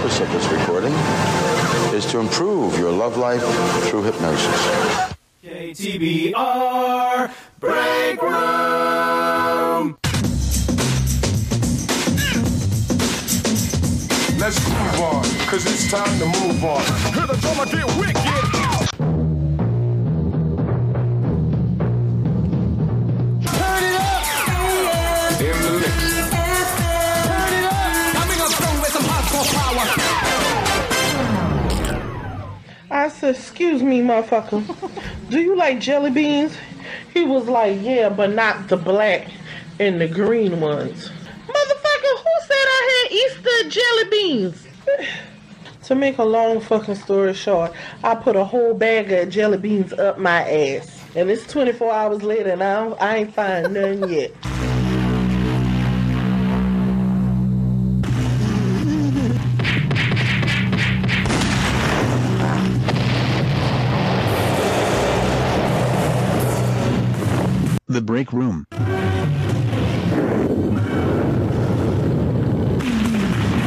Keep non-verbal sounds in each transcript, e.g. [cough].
purpose of this recording is to improve your love life through hypnosis. KTBR Break Room. Let's groove on, cause it's time to move on. Hear the drummer get wicked. Said, excuse me, motherfucker. Do you like jelly beans? He was like, yeah, but not the black and the green ones. Motherfucker, who said I had Easter jelly beans? [sighs] to make a long fucking story short, I put a whole bag of jelly beans up my ass. And it's 24 hours later and I, don't- I ain't find none yet. The Break Room.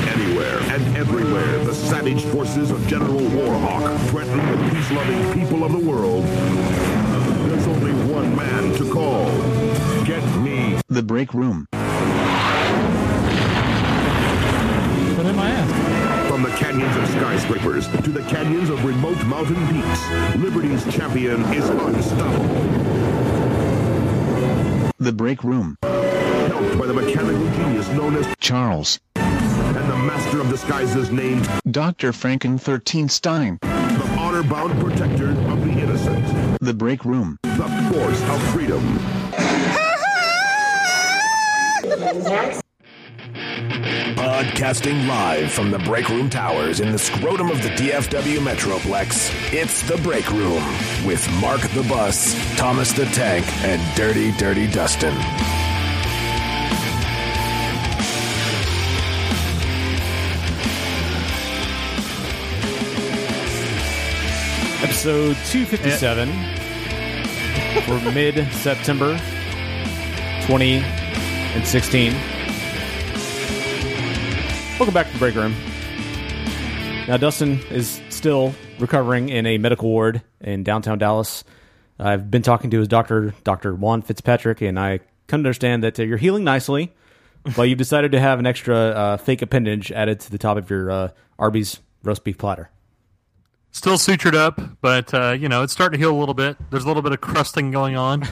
Anywhere and everywhere, the savage forces of General Warhawk threaten the peace-loving people of the world. There's only one man to call. Get me The Break Room. Put it in my ass. from the canyons of skyscrapers to the canyons of remote mountain peaks. Liberty's champion is unstoppable. The Break Room. Helped by the mechanical genius known as Charles. and the master of disguises named Dr. Franken 13 Stein. the honor-bound protector of the innocent. The Break Room. The force of freedom. Podcasting live from the Break Room Towers in the scrotum of the DFW Metroplex, it's The Break Room with Mark the Bus, Thomas the Tank, and Dirty Dirty Dustin. Episode 257 for mid September 2016. Welcome back to the break room. Now, Dustin is still recovering in a medical ward in downtown Dallas. I've been talking to his doctor, Dr. Juan Fitzpatrick, and I to understand that uh, you're healing nicely, but you've decided to have an extra uh, fake appendage added to the top of your uh, Arby's roast beef platter. Still sutured up, but uh, you know it's starting to heal a little bit. There's a little bit of crusting going on, a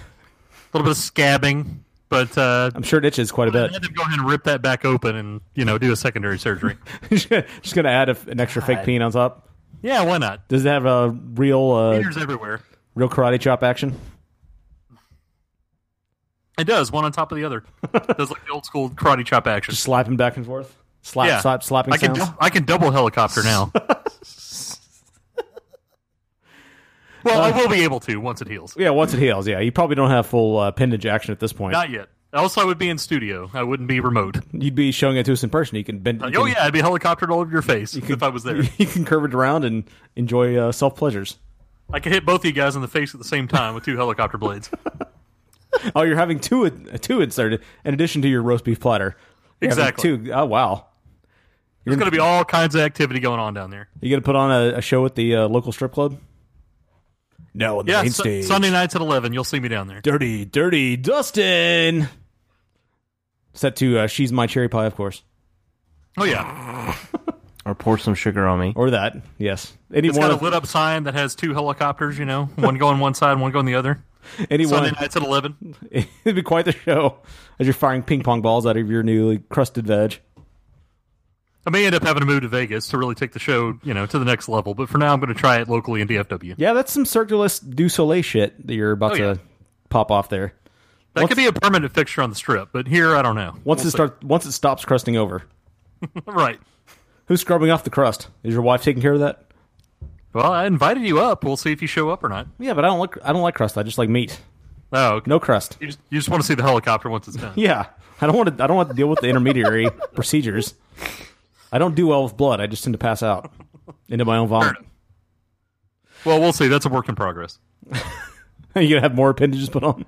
little bit of scabbing, but uh, I'm sure it itches quite a bit. I had to go ahead and rip that back open and you know do a secondary surgery. [laughs] just gonna add a, an extra fake peen on top. yeah, why not? Does it have a real, uh, Meters everywhere. real karate chop action? It does one on top of the other. It [laughs] does like the old school karate chop action. Just slapping back and forth, slap, yeah, slap, slapping I can sounds. I can double helicopter now. [laughs] well, I will be able to once it heals. Yeah, once it heals. Yeah, you probably don't have full uh, appendage action at this point. Not yet. Else I would be in studio. I wouldn't be remote. You'd be showing it to us in person. You can bend. you oh can- yeah, I'd be helicoptered all over your face if I was there. [laughs] You can curve it around and enjoy uh, self pleasures. I could hit both of you guys in the face at the same time with two helicopter blades. [laughs] Oh, you're having two two inserted in addition to your roast beef platter. You're Exactly. Two. Oh wow. There's going to be all kinds of activity going on down there. You gonna put on a, a show at the uh, local strip club? No, on the Yeah, main Su- stage. Sunday nights at 11. You'll see me down there. Dirty, dirty Dustin. Set to uh, "She's My Cherry Pie," of course, Oh yeah, [laughs] Or pour some sugar on me. or that. Yes, any it's one got a lit up sign that has two helicopters. You know, one going one side, one going the other. any one. Sunday nights at 11. [laughs] It'd be quite the show as you're firing ping pong balls out of your newly crusted veg. I may end up having to move to Vegas to really take the show, you know, to the next level. But for now, I'm going to try it locally in DFW. Yeah, that's some Circulus du Soleil shit that you're about Oh, yeah. to pop off there. That could be a permanent fixture on the strip, but here I don't know. Once We'll it start, once it stops crusting over, [laughs] right. who's scrubbing off the crust? Is your wife taking care of that? Well, I invited you up. We'll see if you show up or not. Yeah, but I don't like I don't like crust. I just like meat. Oh, okay. No crust. You just, you just want to see the helicopter once it's done. [laughs] Yeah, I don't want to. I don't want to deal with the intermediary [laughs] procedures. I don't do well with blood. I just tend to pass out into my own vomit. Well, we'll see. That's a work in progress. [laughs] you gonna have more appendages put on?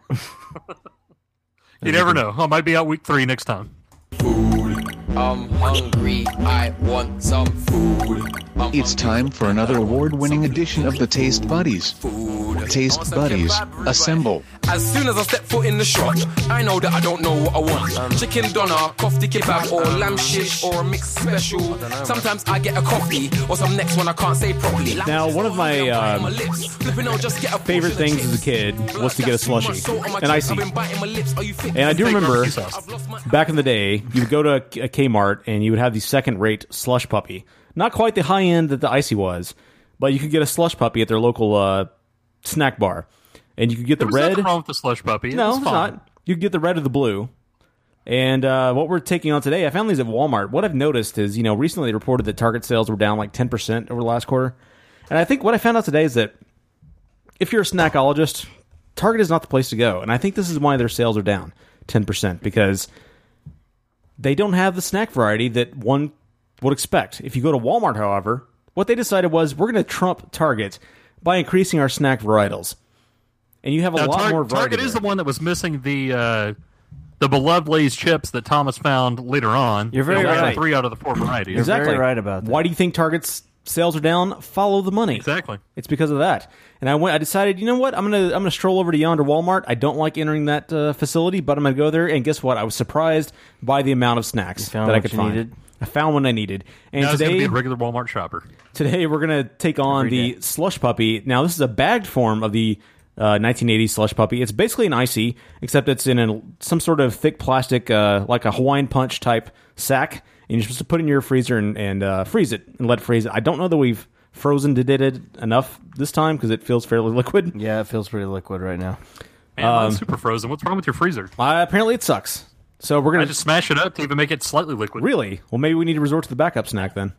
You never know. I might be out week three next time. I'm hungry, I want some food. I'm It's time for another award-winning edition of the Taste Buddies. Taste Buddies, assemble. As soon as I step foot in the shop, I know that I don't know what I want. Chicken doner, kofti kebab, or lamb shish, or a mixed special. Sometimes I get a coffee, or some next one I can't say properly. Now, one of my um, favorite things as a kid was to get a slushy, an icy. And I do remember back in the day, you would go to a Kmart and you would have the second rate slush puppy. Not quite the high end that the icy was, but you could get a slush puppy at their local uh, snack bar. And you could get the red. nothing wrong with the slush puppy. No, it's not. You can get the red or the blue. And uh, what we're taking on today, I found these at Walmart. What I've noticed is, you know, recently they reported that Target sales were down like 10% over the last quarter. And I think what I found out today is that if you're a snackologist, Target is not the place to go. And I think this is why their sales are down 10% because they don't have the snack variety that one would expect. If you go to Walmart, however, what they decided was we're going to trump Target by increasing our snack varietals. And you have a Now, lot Tar- more variety. Target is the one that was missing the uh, the beloved Lay's chips that Thomas found later on. You're very You know, right. Three out of the four varieties. exactly right about that. Why do you think Target's sales are down? Follow the money. Exactly. It's because of that. And I went. I decided, you know what? I'm gonna I'm gonna stroll over to yonder Walmart. I don't like entering that uh, facility, but I'm gonna go there. And guess what? I was surprised by the amount of snacks found that I could find. needed? I found what I needed. And Now he's going to today, be a regular Walmart shopper. today we're gonna take on Every the day. slush puppy. Now this is a bagged form of the uh, 1980 slush puppy. It's basically an icy, except it's in a, some sort of thick plastic, uh, like a Hawaiian punch type sack, and you're supposed to put it in your freezer and, and uh, freeze it and let it freeze. I don't know that we've frozen did it enough this time because it feels fairly [laughs] liquid. Yeah, it feels pretty liquid right now. Man, Um, mine's super frozen. What's wrong with your freezer? Uh, apparently, it sucks. So we're gonna just smash it up to even make it slightly liquid. really well. Maybe we need to resort to the backup snack then.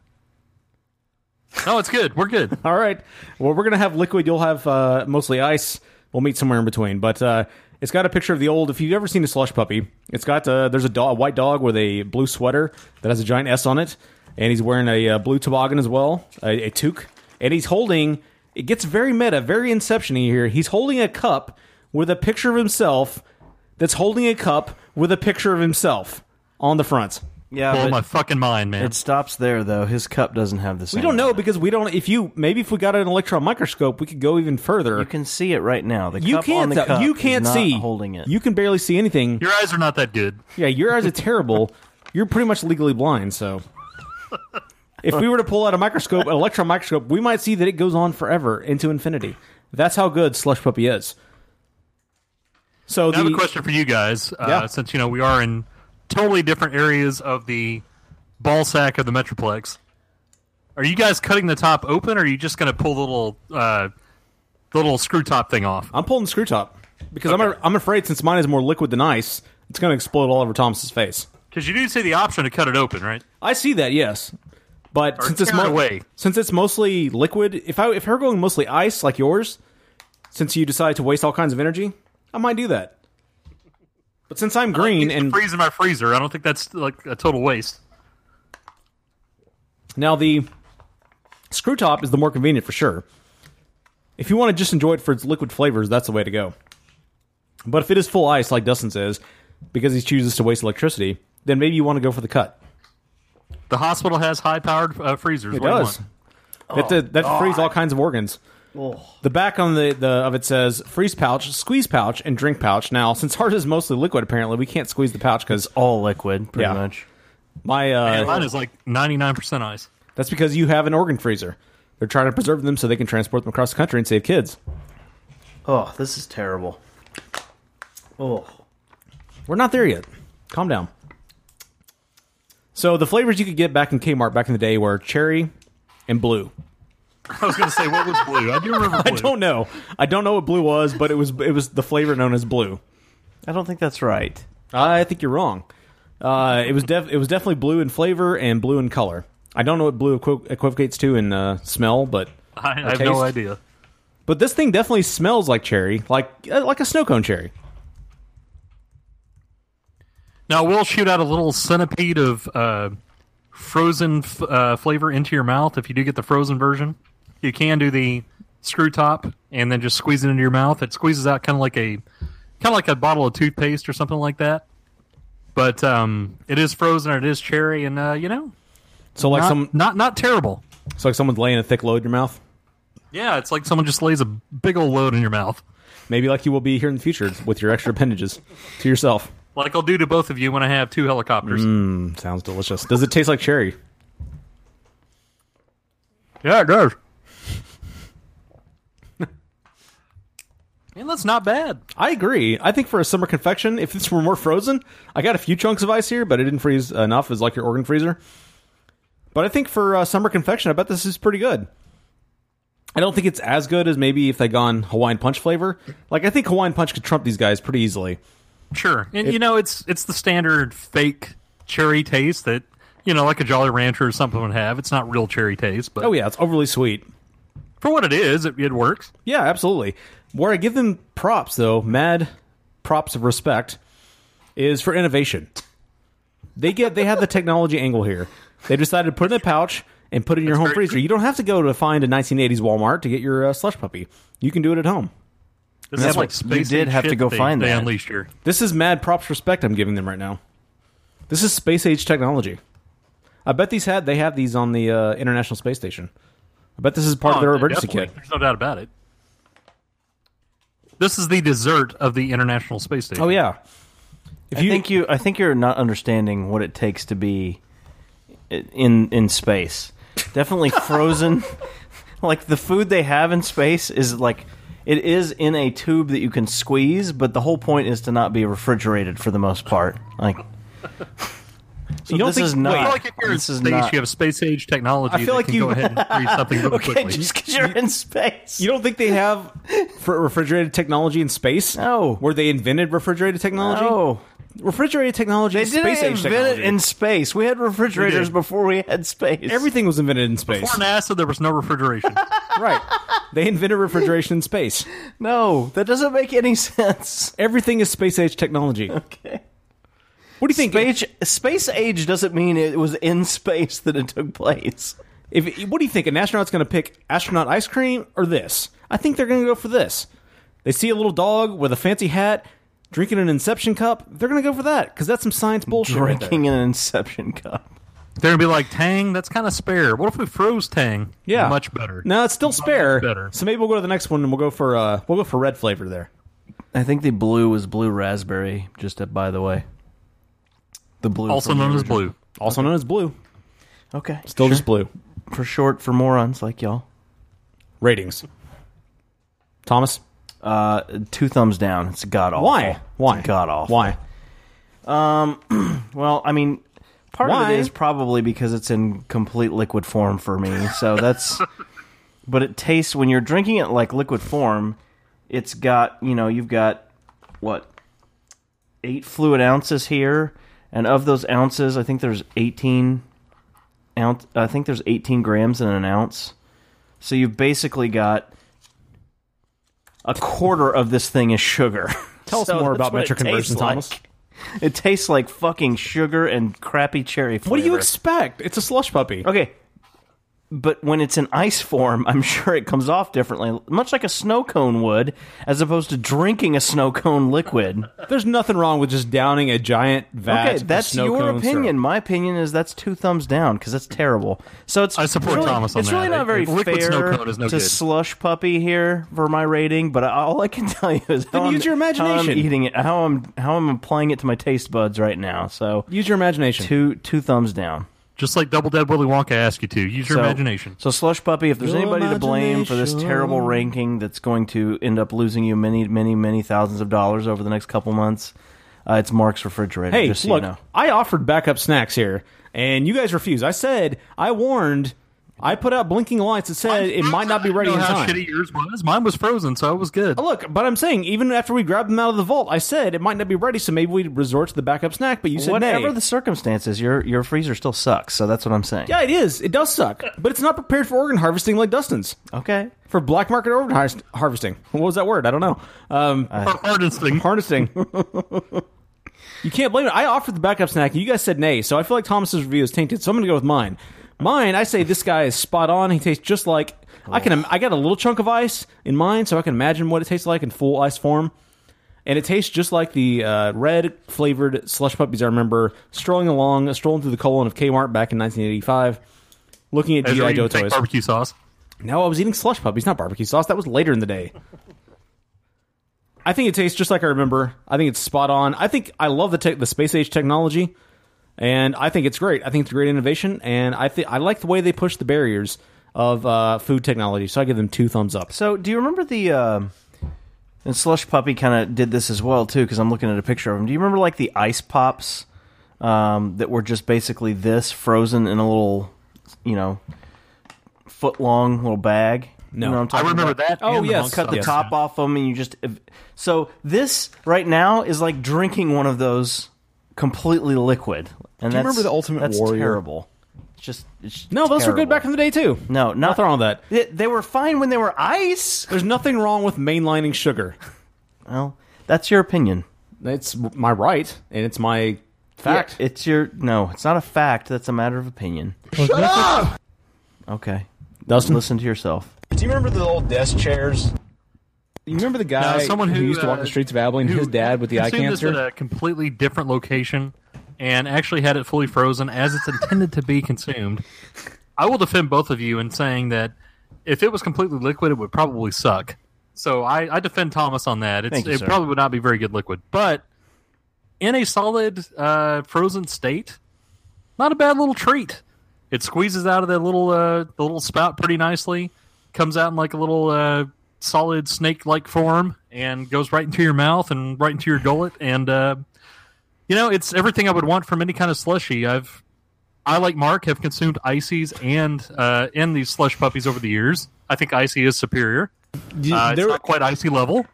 No, it's good. We're good. [laughs] All right. Well, we're gonna have liquid. You'll have uh, mostly ice. We'll meet somewhere in between. But uh, it's got a picture of the old. If you've ever seen a slush puppy, it's got uh, there's a, a white dog with a blue sweater that has a giant S on it, and he's wearing a uh, blue toboggan as well, a, a toque, and he's holding. It gets very meta, very inception here. He's holding a cup with a picture of himself. That's holding a cup with a picture of himself on the front. Yeah, Blow my fucking mind, man. it stops there though. His cup doesn't have the same. We don't know because we don't. If you maybe if we got an electron microscope, we could go even further. You can see it right now. The You cup can't. on the though. cup you is can't not see holding it. You can barely see anything. Your eyes are not that good. yeah, your eyes are [laughs] terrible. You're pretty much legally blind. So, if we were to pull out a microscope, an electron microscope, we might see that it goes on forever into infinity. That's how good Slush Puppy is. So Now I have a question for you guys. Uh, Yeah. Since you know we are in totally different areas of the ball sack of the Metroplex, are you guys cutting the top open, or are you just going to pull the little uh, the little screw top thing off? I'm pulling the screw top because I'm I'm afraid since mine is more liquid than ice, it's going to explode all over Thomas's face. Because you do see the option to cut it open, right? I see that, yes. But Or since it's mo- away. since it's mostly liquid, if I if we're going mostly ice like yours, since you decide to waste all kinds of energy, I might do that. But since I'm green It's and freezing my freezer, I don't think that's like a total waste. now the screw top is the more convenient for sure. If you want to just enjoy it for its liquid flavors, that's the way to go. But if it is full ice, like Dustin says, because he chooses to waste electricity, then maybe you want to go for the cut. The hospital has high powered uh, freezers. It What do you does. want? that that frees all kinds of organs. The back on the, the of it says freeze pouch, squeeze pouch, and drink pouch. Now, since ours is mostly liquid, apparently we can't squeeze the pouch because all liquid, pretty Yeah. much. my uh, Mine is like ninety nine percent ice. that's because you have an organ freezer. They're trying to preserve them so they can transport them across the country and save kids. Oh, this is terrible. Oh, We're not there yet. Calm down. So the flavors you could get back in Kmart back in the day were cherry and blue. [laughs] I was going to say what was blue. I do remember [laughs] I don't know. I don't know what blue was, but it was it was the flavor known as blue. I don't think that's right. I think you're wrong. Uh, it was def- it was definitely blue in flavor and blue in color. I don't know what blue equi- equivocates to in uh, smell, but I, I have no idea. But this thing definitely smells like cherry, like uh, like a snow cone cherry. Now we'll shoot out a little centipede of uh, frozen f- uh, flavor into your mouth if you do get the frozen version. You can do the screw top and then just squeeze it into your mouth. It squeezes out kind of like a kind of like a bottle of toothpaste or something like that. but um, it is frozen and it is cherry, and uh, you know, So like not, some, not not terrible. so like someone's laying a thick load in your mouth. Yeah, it's like someone just lays a big old load in your mouth, Maybe like you will be here in the future with your extra appendages to yourself. like I'll do to both of you when I have two helicopters. Mm, sounds delicious. Does it taste like cherry? Yeah, it does. Man, that's not bad. I agree. I think for a summer confection, if this were [laughs] more frozen, I got a few chunks of ice here, but it didn't freeze enough as like your organ freezer. But I think for uh, summer confection, I bet this is pretty good. I don't think it's as good as maybe if they gone Hawaiian Punch flavor. Like I think Hawaiian Punch could trump these guys pretty easily. Sure, and you know it's it's the standard fake cherry taste that you know like a Jolly Rancher or something would have. It's not real cherry taste, but Oh yeah, it's overly sweet. for what it is, it, it works. Yeah, absolutely. Where I give them props, though, mad props of respect, is for innovation. They get they have the technology angle here. They decided to put it in a pouch and put it in your home very freezer. You don't have to go to find a 1980s Walmart to get your uh, slush puppy. You can do it at home. This Yeah, is like but space you did have to go they, find they that. unleashed here. This is mad props respect I'm giving them right now. This is space age technology. I bet these had they have these on the uh, International Space Station. I bet this is part of Oh, their emergency definitely. kit. There's no doubt about it. This is the dessert of the International Space Station. Oh yeah. If I think you, I think you're not understanding what it takes to be in in space. Definitely [laughs] frozen. like the food they have in space is like it is in a tube that you can squeeze, but the whole point is to not be refrigerated for the most part. Like, so You don't this think- is wait, not. I feel like if you're in this is space, not. you have space age technology. I feel like can you- go ahead and [laughs] freeze something really okay, quickly. just because you're in space. You don't think they have [laughs] refrigerated technology in space? No. Where they invented refrigerated technology? No. Refrigerated technology They is didn't space age invent technology. it in space. We had refrigerators did. before we had space. Everything was invented in space. Before NASA, there was no refrigeration. [laughs] right. They invented refrigeration in space. no, that doesn't make any sense. Everything is space age technology. Okay. What do you think? Space, space age doesn't mean it was in [laughs] space that it took place. If what do you think? An astronaut's going to pick astronaut ice cream or this? I think they're going to go for this. They see a little dog with a fancy hat drinking an Inception cup. They're going to go for that because that's some science bullshit. right. Drinking an Inception cup. They're gonna be like Tang. That's kind of spare. What if we froze Tang? Yeah, much better. No, it's still spare. better. So maybe we'll go to the next one and we'll go for uh we'll go for red flavor there. I think the blue was blue raspberry. Just uh, by the way, the blue, Also known as blue. Also known as blue. Okay, Still sure. just blue. for short for morons like y'all. Ratings. Thomas, Uh, two thumbs down. It's god awful. why? Why? god awful? Why? Um. [clears throat] Well, I mean, part Why? of it is probably because it's in complete liquid form for me. So that's. [laughs] but it tastes when you're drinking it like liquid form. It's got you know you've got what eight fluid ounces here, and of those ounces, I think there's eighteen ounce. I think there's eighteen grams in an ounce. So you've basically got a quarter of this thing is sugar. [laughs] Tell us more about metric conversion, like. Thomas. It tastes like fucking sugar and crappy cherry flavor. What do you expect? It's a slush puppy. Okay. But when it's in ice form, I'm [laughs] sure it comes off differently, much like a snow cone would, as opposed to drinking a snow cone liquid. There's nothing wrong with just downing a giant vat. okay, of that's snow your cone opinion. syrup. My opinion is that's two thumbs down because that's terrible. So it's I support really, Thomas on It's that. really not very Liquid fair snow cone is no to good. slush puppy here for my rating, but all I can [laughs] tell you is Then how use I'm, your How I'm imagination. eating it, how I'm how I'm applying it to my taste buds right now. So Use your imagination. two two thumbs down. Just like Double Dead Willy Wonka asked you to. Use your So- imagination. So Slush Puppy, if there's Your anybody to blame for this terrible ranking that's going to end up losing you many, many, many thousands of dollars over the next couple months, uh, it's Mark's refrigerator. Hey, just so look, you know. I offered backup snacks here, and you guys refused. I said, I warned, I put out blinking lights that said it might not be ready I in how time. shitty yours was. Mine was frozen, so it was good. Look, but I'm saying, even after we grabbed them out of the vault, I said it might not be ready, so maybe we'd resort to the backup snack, but you said Whatever nay. the circumstances, your your freezer still sucks. So that's what I'm saying. yeah, it is. It does suck, but it's not prepared for organ harvesting like Dustin's. Okay. For black market organ har- harvesting. [laughs] What was that word? I don't know. Um, Harnessing. harnessing. [laughs] you can't blame it. I offered the backup snack, and you guys said nay, so I feel like Thomas's review is tainted. So I'm going to go with mine. Mine, I say this guy is spot on. He tastes just like I can. I got a little chunk of ice in mine, so I can imagine what it tastes like in full ice form. and it tastes just like the uh, red flavored slush puppies I remember strolling along, strolling through the colon of Kmart back in 1985, looking at GI Joe fake toys. barbecue sauce. No, I was eating slush puppies, not barbecue sauce. That was later in the day. I think it tastes just like I remember. I think it's spot on. I think I love the tech the space age technology, and I think it's great. I think it's a great innovation, and I think I like the way they push the barriers of uh, food technology. So I give them two thumbs up. So, do you remember the? um and Slush Puppy kind of did this as well too, because I'm looking at a picture of them. Do you remember like the ice pops um, that were just basically this frozen in a little, you know, foot long little bag? No. you know what I'm talking I remember about? that Oh, and the yes, cut the yes. top off them, and you just. So this right now is like drinking one of those completely liquid. And Do you remember the Ultimate that's Warrior? Terrible. It's just it's No, those were good back in the day too. No, not Nothing wrong with that. They, they were fine when they were ice. There's nothing wrong with mainlining sugar. Well, that's your opinion. It's my right, and it's my fact. Yeah, it's your no. It's not a fact. That's a matter of opinion. Shut up! Okay, Dustin, listen to yourself. Do you remember the old desk chairs? You remember the guy someone who, used to walk uh, the streets of Abilene? who His dad with the eye cancer. This at a completely different location and actually had it fully frozen as it's intended to be consumed. I will defend both of you in saying that if it was completely liquid, it would probably suck. So I, I defend Thomas on that. You, it sir. probably would not be very good liquid, but in a solid uh, frozen state, not a bad little treat. It squeezes out of that little uh, the little spout pretty nicely, comes out in like a little uh, solid snake-like form, and goes right into your mouth and right into your gullet. And uh, you know, it's everything I would want from any kind of slushy. I've I like Mark have consumed ices and uh, and these slush puppies over the years. I think icy is superior. Uh, it's not quite icy level,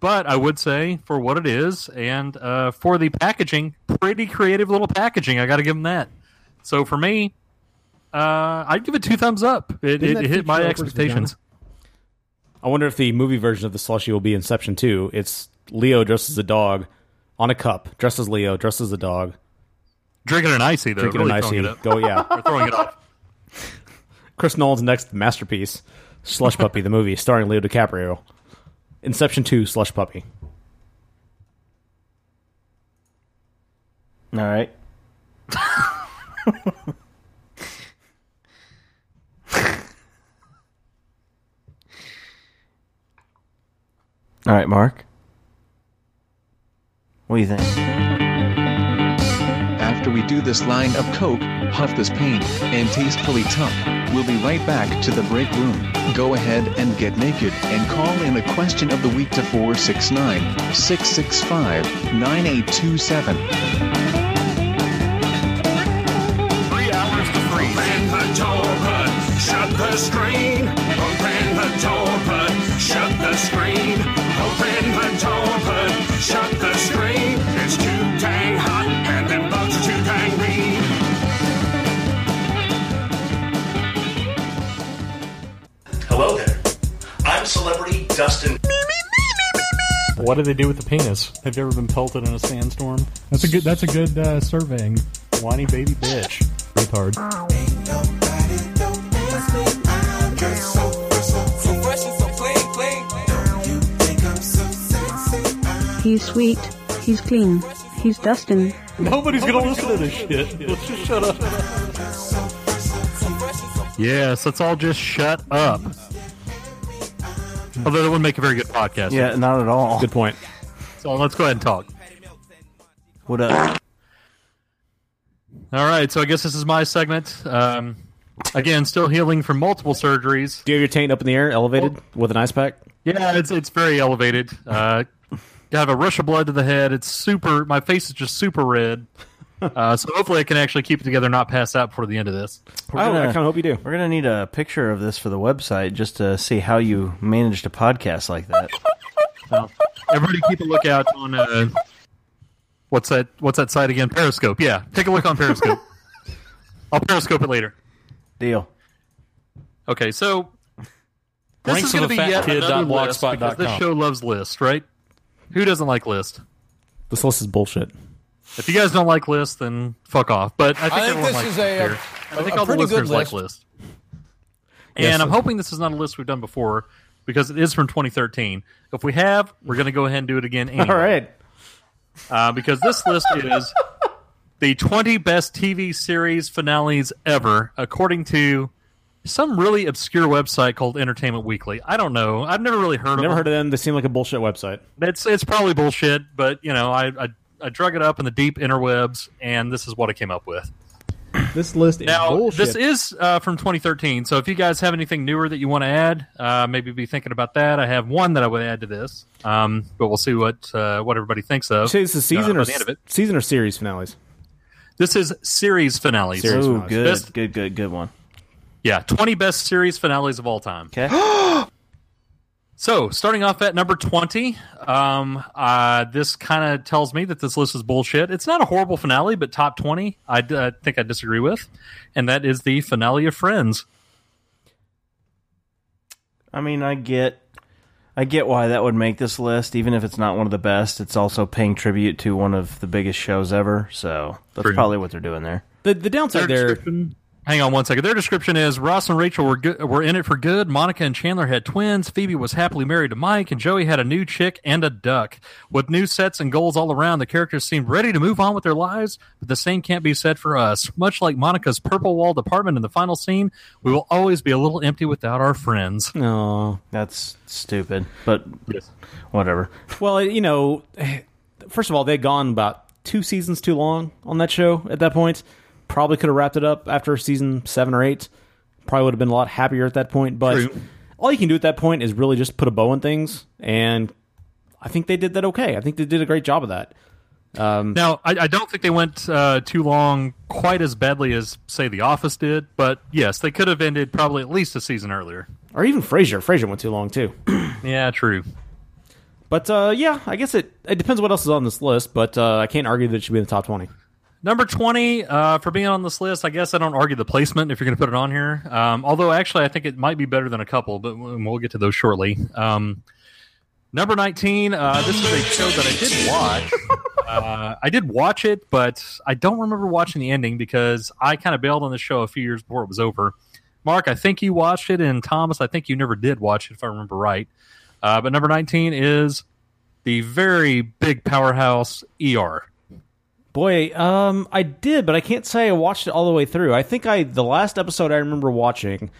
but I would say for what it is and uh, for the packaging, pretty creative little packaging. I got to give them that. So for me, uh, I'd give it two thumbs up. It, it, it hit my expectations. I wonder if the movie version of the slushy will be Inception 2. It's Leo dressed as a dog on a cup, dressed as Leo, dressed as a dog. Drinking an icy though, Drinking really an icy. it. Go, yeah. We're throwing it off. [laughs] Chris Nolan's next masterpiece, Slush Puppy, the movie starring Leo DiCaprio. Inception 2, Slush Puppy. All right. [laughs] All right, Mark. What do you think? After we do this line of coke, huff this paint, and tastefully tuck, we'll be right back to the break room. Go ahead and get naked and call in a question of the week to 469 665 9827. Three hours to freeze. Open the door, but shut the screen. Open the door, but shut the screen. Open the door, but shut the screen. It's too dang hot, and them bugs are too dang mean. Hello there. I'm celebrity Dustin. What do they do with the penis? Have you ever been pelted in a sandstorm? That's a good. That's a good uh, surveying. Whiny baby bitch. Retard. He's sweet. He's clean. He's Dustin. Nobody's gonna listen to this shit. Let's just shut up. Yes, let's all just shut up. Although that would make a very good podcast. Yeah, not at all. Good point. So let's go ahead and talk. What up? All right, so I guess this is my segment. Um, again, still healing from multiple surgeries. Do you have your taint up in the air, elevated, with an ice pack? Yeah, it's it's very elevated. Uh, I have a rush of blood to the head. It's super. My face is just super red. [laughs] Uh, so hopefully I can actually keep it together, not pass out before the end of this. We're you do. We're gonna need a picture of this for the website just to see how you managed a podcast like that. Well, everybody keep a lookout on uh, what's that? What's that site again? Periscope. Yeah, take a look on Periscope. [laughs] I'll Periscope it later. Deal. Okay, so this Ranks is going to be fat yet another list because this show loves list, right? Who doesn't like list? This list is bullshit. If you guys don't like list, then fuck off. But I think, I think everyone this likes is it a- here. a- I think a all the pretty good listeners like list. list. And Yes, I'm sir. hoping this is not a list we've done before because it is from 2013. If we have, we're going to go ahead and do it again. Anyway. All right. uh, because this list is the 20 best TV series finales ever, according to some really obscure website called Entertainment Weekly. I don't know. I've never really heard of Never them. heard of them. They seem like a bullshit website. It's it's probably bullshit, but you know, I, I I drug it up in the deep interwebs, and this is what I came up with. [clears throat] This list is Now, bullshit. this is uh, from 2013. So if you guys have anything newer that you want to add, uh, maybe be thinking about that. I have one that I would add to this, um, but we'll see what uh, what everybody thinks of. You say this is season uh, or the end of it. season or series finales? This is series finales. Series Ooh, finales. good, Best- good, good, good one. Yeah, 20 best series finales of all time. Okay. [gasps] So, starting off at number 20, um, uh, this kind of tells me that this list is bullshit. It's not a horrible finale, but top 20, I d- I think I disagree with. And that is the finale of Friends. I mean, I get, I get why that would make this list, even if it's not one of the best. It's also paying tribute to one of the biggest shows ever, so that's True. probably what they're doing there. The the downside there. Hang on one second. Their description is Ross and Rachel were good, were in it for good. Monica and Chandler had twins. Phoebe was happily married to Mike, and Joey had a new chick and a duck. With new sets and goals all around, the characters seemed ready to move on with their lives. But the same can't be said for us. Much like Monica's purple walled apartment in the final scene, we will always be a little empty without our friends. No, That's stupid, but Yes. whatever. Well, you know, [sighs] first of all, they'd gone about two seasons too long on that show at that point. Probably could have wrapped it up after season seven or eight. Probably would have been a lot happier at that point. But True. all you can do at that point is really just put a bow on things. And I think they did that okay. I think they did a great job of that. Um, Now, I, I don't think they went uh, too long, quite as badly as say The Office did. But yes, they could have ended probably at least a season earlier. or even Frasier. Frasier went too long too. [clears throat] Yeah, true. But uh, yeah, I guess it it depends what else is on this list. But uh, I can't argue that it should be in the top twenty. Number 20, uh, for being on this list, I guess I don't argue the placement if you're going to put it on here. Um, although, actually, I think it might be better than a couple, but we'll get to those shortly. Um, number 19, uh, this is a show that I did watch. [laughs] Uh, I did watch it, but I don't remember watching the ending because I kind of bailed on the show a few years before it was over. Mark, I think you watched it, and Thomas, I think you never did watch it, if I remember right. Uh, but number 19 is the very big powerhouse ER. Boy, um, I did, but I can't say I watched it all the way through. I think I the last episode I remember watching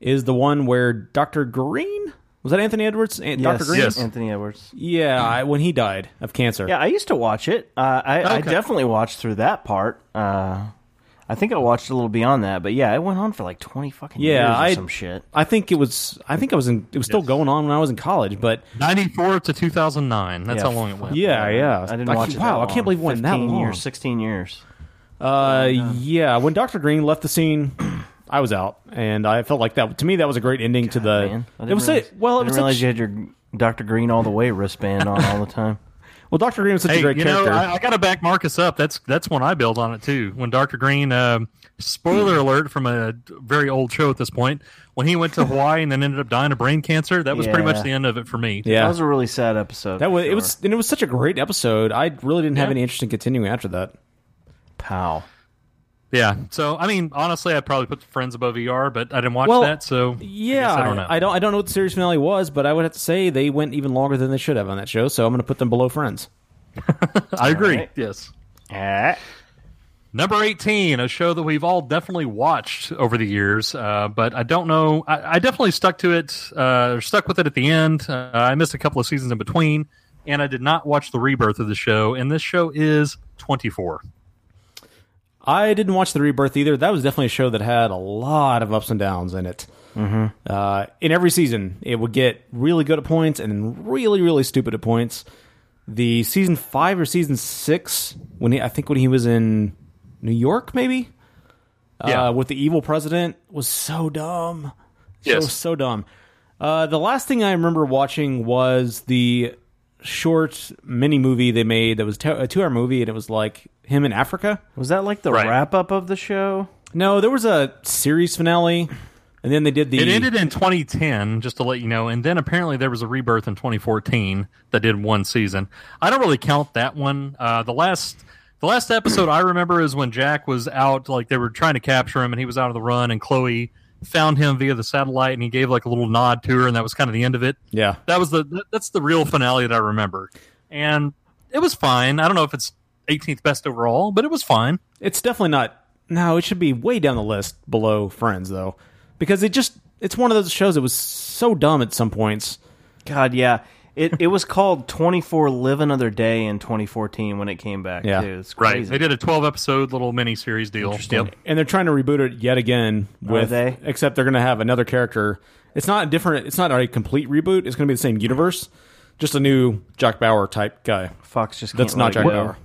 is the one where Doctor Green was that Anthony Edwards, An- Doctor Green. Yes, Anthony Edwards. Yeah, I, when he died of cancer. Yeah, I used to watch it. Uh, I, I definitely watched through that part. Uh, I think I watched a little beyond that, but yeah, it went on for like twenty fucking years Yeah, or I some shit. I think it was. I think I was in. It was still going on when I was in college, but 94 to 2009. That's Yeah, how long it went. yeah, yeah. I didn't Like, watch it. Wow, that I can't believe it went that 15 long. years, sixteen years. Uh, yeah. When Doctor Green left the scene, I was out, and I felt like that. To me, that was a great ending to the. Man, I it didn't was realize, a, well, I it was didn't realize such, you had your Dr. Green all the way wristband on all the time. [laughs] well. Doctor Green was such Hey, a great you character. know, I, I got to back Marcus up. That's that's when I build on it too. When Doctor Green, um spoiler alert from a very old show at this point, when he went to [laughs] Hawaii and then ended up dying of brain cancer, that was pretty much the end of it for me. yeah, That was a really sad episode. that for was it was and it was such a great episode. I really didn't have any interest in continuing after that. pow. Yeah. So I mean, honestly, I'd probably put Friends above ER, but I didn't watch Well, that, so Yeah, I, guess I don't know. I don't. I don't know what the series finale was, but I would have to say they went even longer than they should have on that show. So I'm going to put them below Friends. [laughs] I agree. right. Yes. Number 18, a show that we've all definitely watched over the years, uh, but I don't know. I, I definitely stuck to it, uh, stuck with it at the end. Uh, I missed a couple of seasons in between, and I did not watch the rebirth of the show, and this show is 24. I didn't watch the rebirth either. That was definitely a show that had a lot of ups and downs in it. Mm-hmm. Uh, in every season, it would get really good at points and then really, really stupid at points. The season five or season six, when he, I think when he was in New York, maybe, Yeah. uh, with the evil president, was so dumb. So Yes. so dumb. Uh, the last thing I remember watching was the short mini movie they made that was t- a two hour movie, and it was like him in Africa. Was that like the Right. wrap up of the show? No, there was a series finale, and then they did the. It ended in 2010, just to let you know, and then apparently there was a rebirth in 2014 that did one season. I don't really count that one. Uh, the last the last episode I remember is when Jack was out, like they were trying to capture him, and he was out of the run, and Chloe found him via the satellite, and he gave like a little nod to her, and that was kind of the end of it. Yeah, that was the that's the real finale that I remember, and it was fine. I don't know if it's 18th best overall, but it was fine. It's definitely not. No, it should be way down the list below Friends though, because it just it's one of those shows that was so dumb at some points. God, yeah. It it was called 24 Live Another Day in 2014 when it came back Yeah. too. It's Right. They did a 12 episode little mini series deal. Yep. and they're trying to reboot it yet again Are with they? except they're going to have another character. It's not a different. It's not a complete reboot. It's going to be the same universe, just a new Jack Bauer type guy. Fox just that's can't not Jack go. Bauer.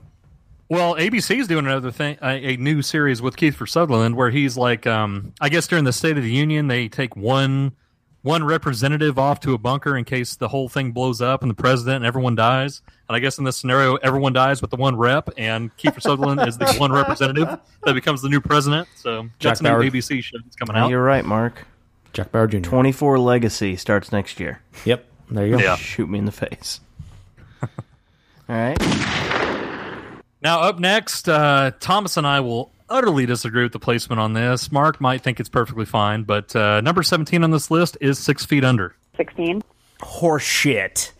Well, ABC is doing another thing, a, a new series with Kiefer Sutherland, where he's like, um, I guess during the State of the Union, they take one one representative off to a bunker in case the whole thing blows up and the president and everyone dies. And I guess in this scenario, everyone dies but the one rep, and Kiefer Sutherland is the [laughs] one representative that becomes the new president. So Jack that's a new Bauer. ABC show that's coming out. You're right, Mark. Jack Bauer Jr. 24 Legacy starts next year. Yep, there you go. Yeah. Shoot me in the face. [laughs] All right. Now, up next, uh, Thomas and I will utterly disagree with the placement on this. Mark might think it's perfectly fine, but uh, number 17 on this list is Six Feet Under. 16. Horseshit.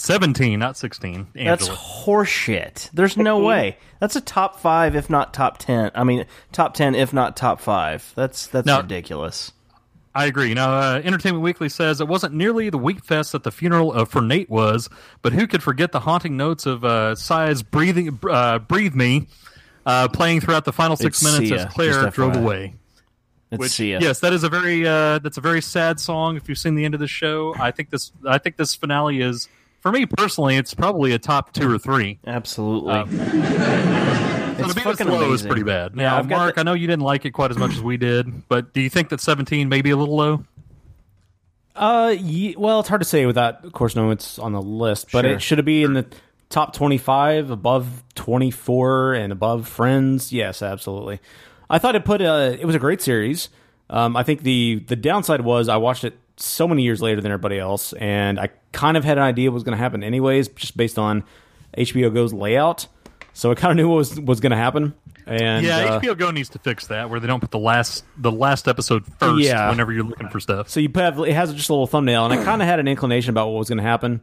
17, not 16. That's horseshit. There's no way. That's a top five, if not top ten. I mean, top ten, if not top five. That's that's Now- ridiculous. I agree. Now, uh, Entertainment Weekly says it wasn't nearly the week fest that the funeral of for Nate was, but who could forget the haunting notes of uh, Sia's breathing, uh, "Breathe Me" uh, playing throughout the final six It's minutes Sia, as Claire drove away. It's Which, Sia. yes, that is a very uh, that's a very sad song. If you've seen the end of the show, I think this I think this finale is for me personally, it's probably a top two or three. Absolutely. Um, so It's to be this fucking low is pretty bad. Yeah, Now, I've got Mark, I know you didn't like it quite as much as we did, but do you think that 17 may be a little low? Uh, ye- well, it's hard to say without, of course, knowing it's on the list. But Sure. it should it be in the top twenty-five, above twenty-four, and above Friends? Yes, absolutely. I thought it put uh It was a great series. Um, I think the the downside was I watched it so many years later than everybody else, and I kind of had an idea what was going to happen anyways, just based on HBO Go's layout. So I kind of knew what was was going to happen. And yeah, uh, HBO Go needs to fix that where they don't put the last the last episode first Yeah. whenever you're looking for stuff. So you have it has just a little thumbnail, and I kind of had an inclination about what was going to happen,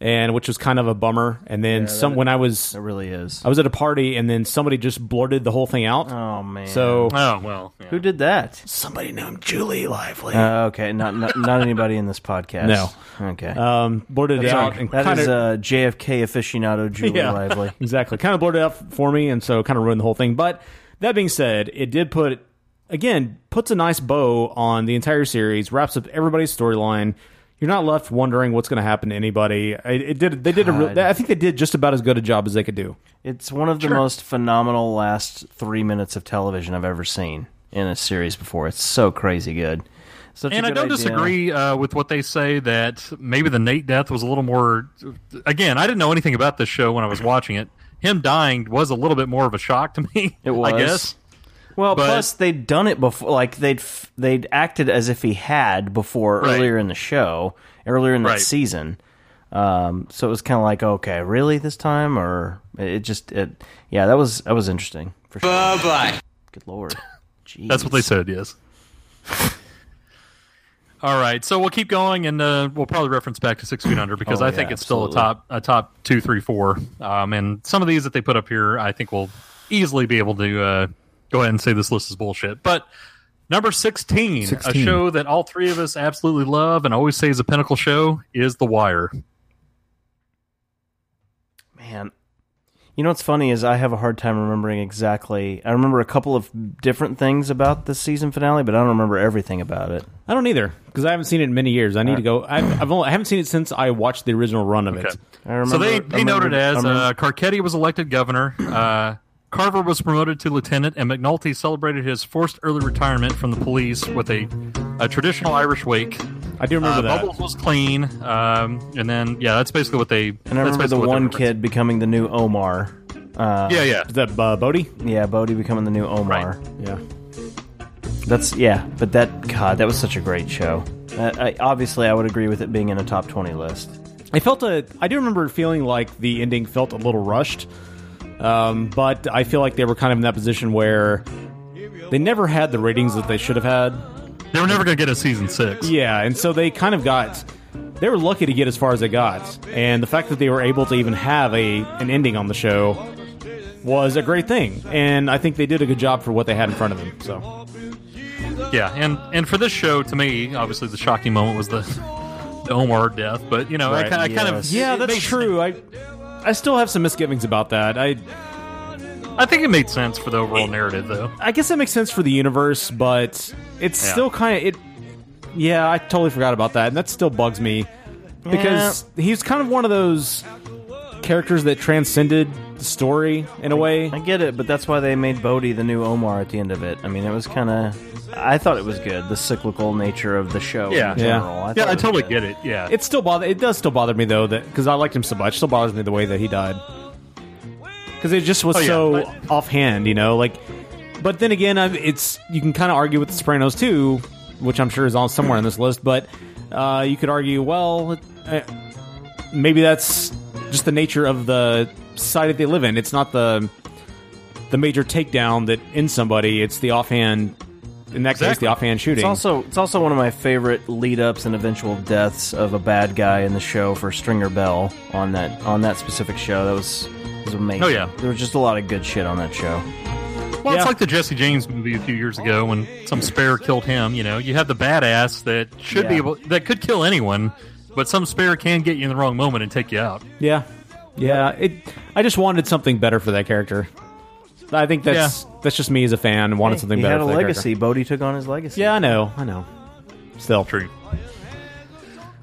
and which was kind of a bummer. And then Yeah, some that- when I was It really is. I was at a party, and then somebody just blurted the whole thing out. Oh man. So oh well, Who did that? Somebody named Julie Lively. Uh, okay, not, not not anybody in this podcast. No. Okay. Um, blurted it That's out and That kind is of uh, JFK aficionado Julie yeah, Lively. [laughs] exactly. Kind of blurted it out for me, and so kind of ruined the whole thing. But that being said, it did put again puts a nice bow on the entire series, wraps up everybody's storyline. You're not left wondering what's going to happen to anybody. It, it did. They did a. Real, I think they did just about as good a job as they could do. It's one of the most phenomenal last three minutes of television I've ever seen in a series before. It's so crazy good. Such a and I don't idea. disagree uh, with what they say that maybe the Nate death was a little more. Again, I didn't know anything about this show when I was watching it. Him dying was a little bit more of a shock to me. It was. [laughs] I guess. Well, But- plus they'd done it before. Like they'd f- they'd acted as if he had before Right. earlier in the show, earlier in the Right. season. Um, so it was kind of like, okay, really this time, or it just, it, yeah, that was that was interesting for sure. Bye bye. Good lord, Jeez. [laughs] That's what they said. Yes. [laughs] All right, so we'll keep going, and uh, we'll probably reference back to Six Feet Under because Oh, I think yeah, it's still a top a top two, three, four. Um, and some of these that they put up here, I think will easily be able to uh, go ahead and say this list is bullshit. But number 16, a show that all three of us absolutely love and always say is a pinnacle show, is The Wire. Man, you know what's funny is I have a hard time remembering exactly. I remember a couple of different things about the season finale, but I don't remember everything about it. I don't either because I haven't seen it in many years. I need to go. I've, I've only, I haven't seen it since I watched the original run of it. I remember. so they, I they remember- noted as I uh, Carcetti was elected governor. Uh, Carver was promoted to lieutenant, and McNulty celebrated his forced early retirement from the police with a, a traditional Irish wake. I do remember uh, that. Bubbles was clean, um, and then yeah, that's basically what they. and I that's remember the one kid becoming the new Omar. Uh, Yeah, yeah. Is that uh, Bodie? Yeah, Bodie becoming the new Omar. Yeah. That's yeah, but that God, that was such a great show. Uh, I, obviously, I would agree with it being in a top twenty list. I felt a. I do remember feeling like the ending felt a little rushed, um, but I feel like they were kind of in that position where they never had the ratings that they should have had. They were never going to get a season six. Yeah, and so they kind of got they were lucky to get as far as they got, and the fact that they were able to even have a an ending on the show was a great thing, and I think they did a good job for what they had in front of them. So Yeah, and and for this show, to me, obviously the shocking moment was the, [laughs] the Omar death. But you know, I, Right, kind, I kind of yeah, that's made- true. I I still have some misgivings about that. I I think it made sense for the overall narrative, though. I guess it makes sense for the universe, but it's Yeah. still kind of it. Yeah, I totally forgot about that, and that still bugs me because he's kind of one of those characters that transcended the story in a way. I get it, but that's why they made Bodie the new Omar at the end of it. I mean, it was kind of. I thought it was good, the cyclical nature of the show. Yeah. in general. Yeah. I Yeah, I totally good. get it. Yeah, It still bother. It does still bother me though that because I liked him so much. It still bothers me the way that he died because it just was Oh, yeah, so but- offhand, you know. Like, but then again, I, it's you can kind of argue with The Sopranos too, which I'm sure is on somewhere on this list. But uh, you could argue, well, uh, maybe that's just the nature of the society that they live in. It's not the the major takedown that ends somebody. It's the offhand. In that case, the offhand shooting. It's also it's also one of my favorite lead ups and eventual deaths of a bad guy in the show for Stringer Bell on that on that specific show. That was was amazing. Oh, yeah. there was just a lot of good shit on that show. Well, Yeah. it's like the Jesse James movie a few years ago when some spare killed him. You know, you have the badass that should be able that could kill anyone, but some spare can get you in the wrong moment and take you out. Yeah, yeah. It. I just wanted something better for that character. I think that's that's just me as a fan. Wanted something he better. had a for that legacy. character. Bodie took on his legacy. Yeah, I know. I know. Still true.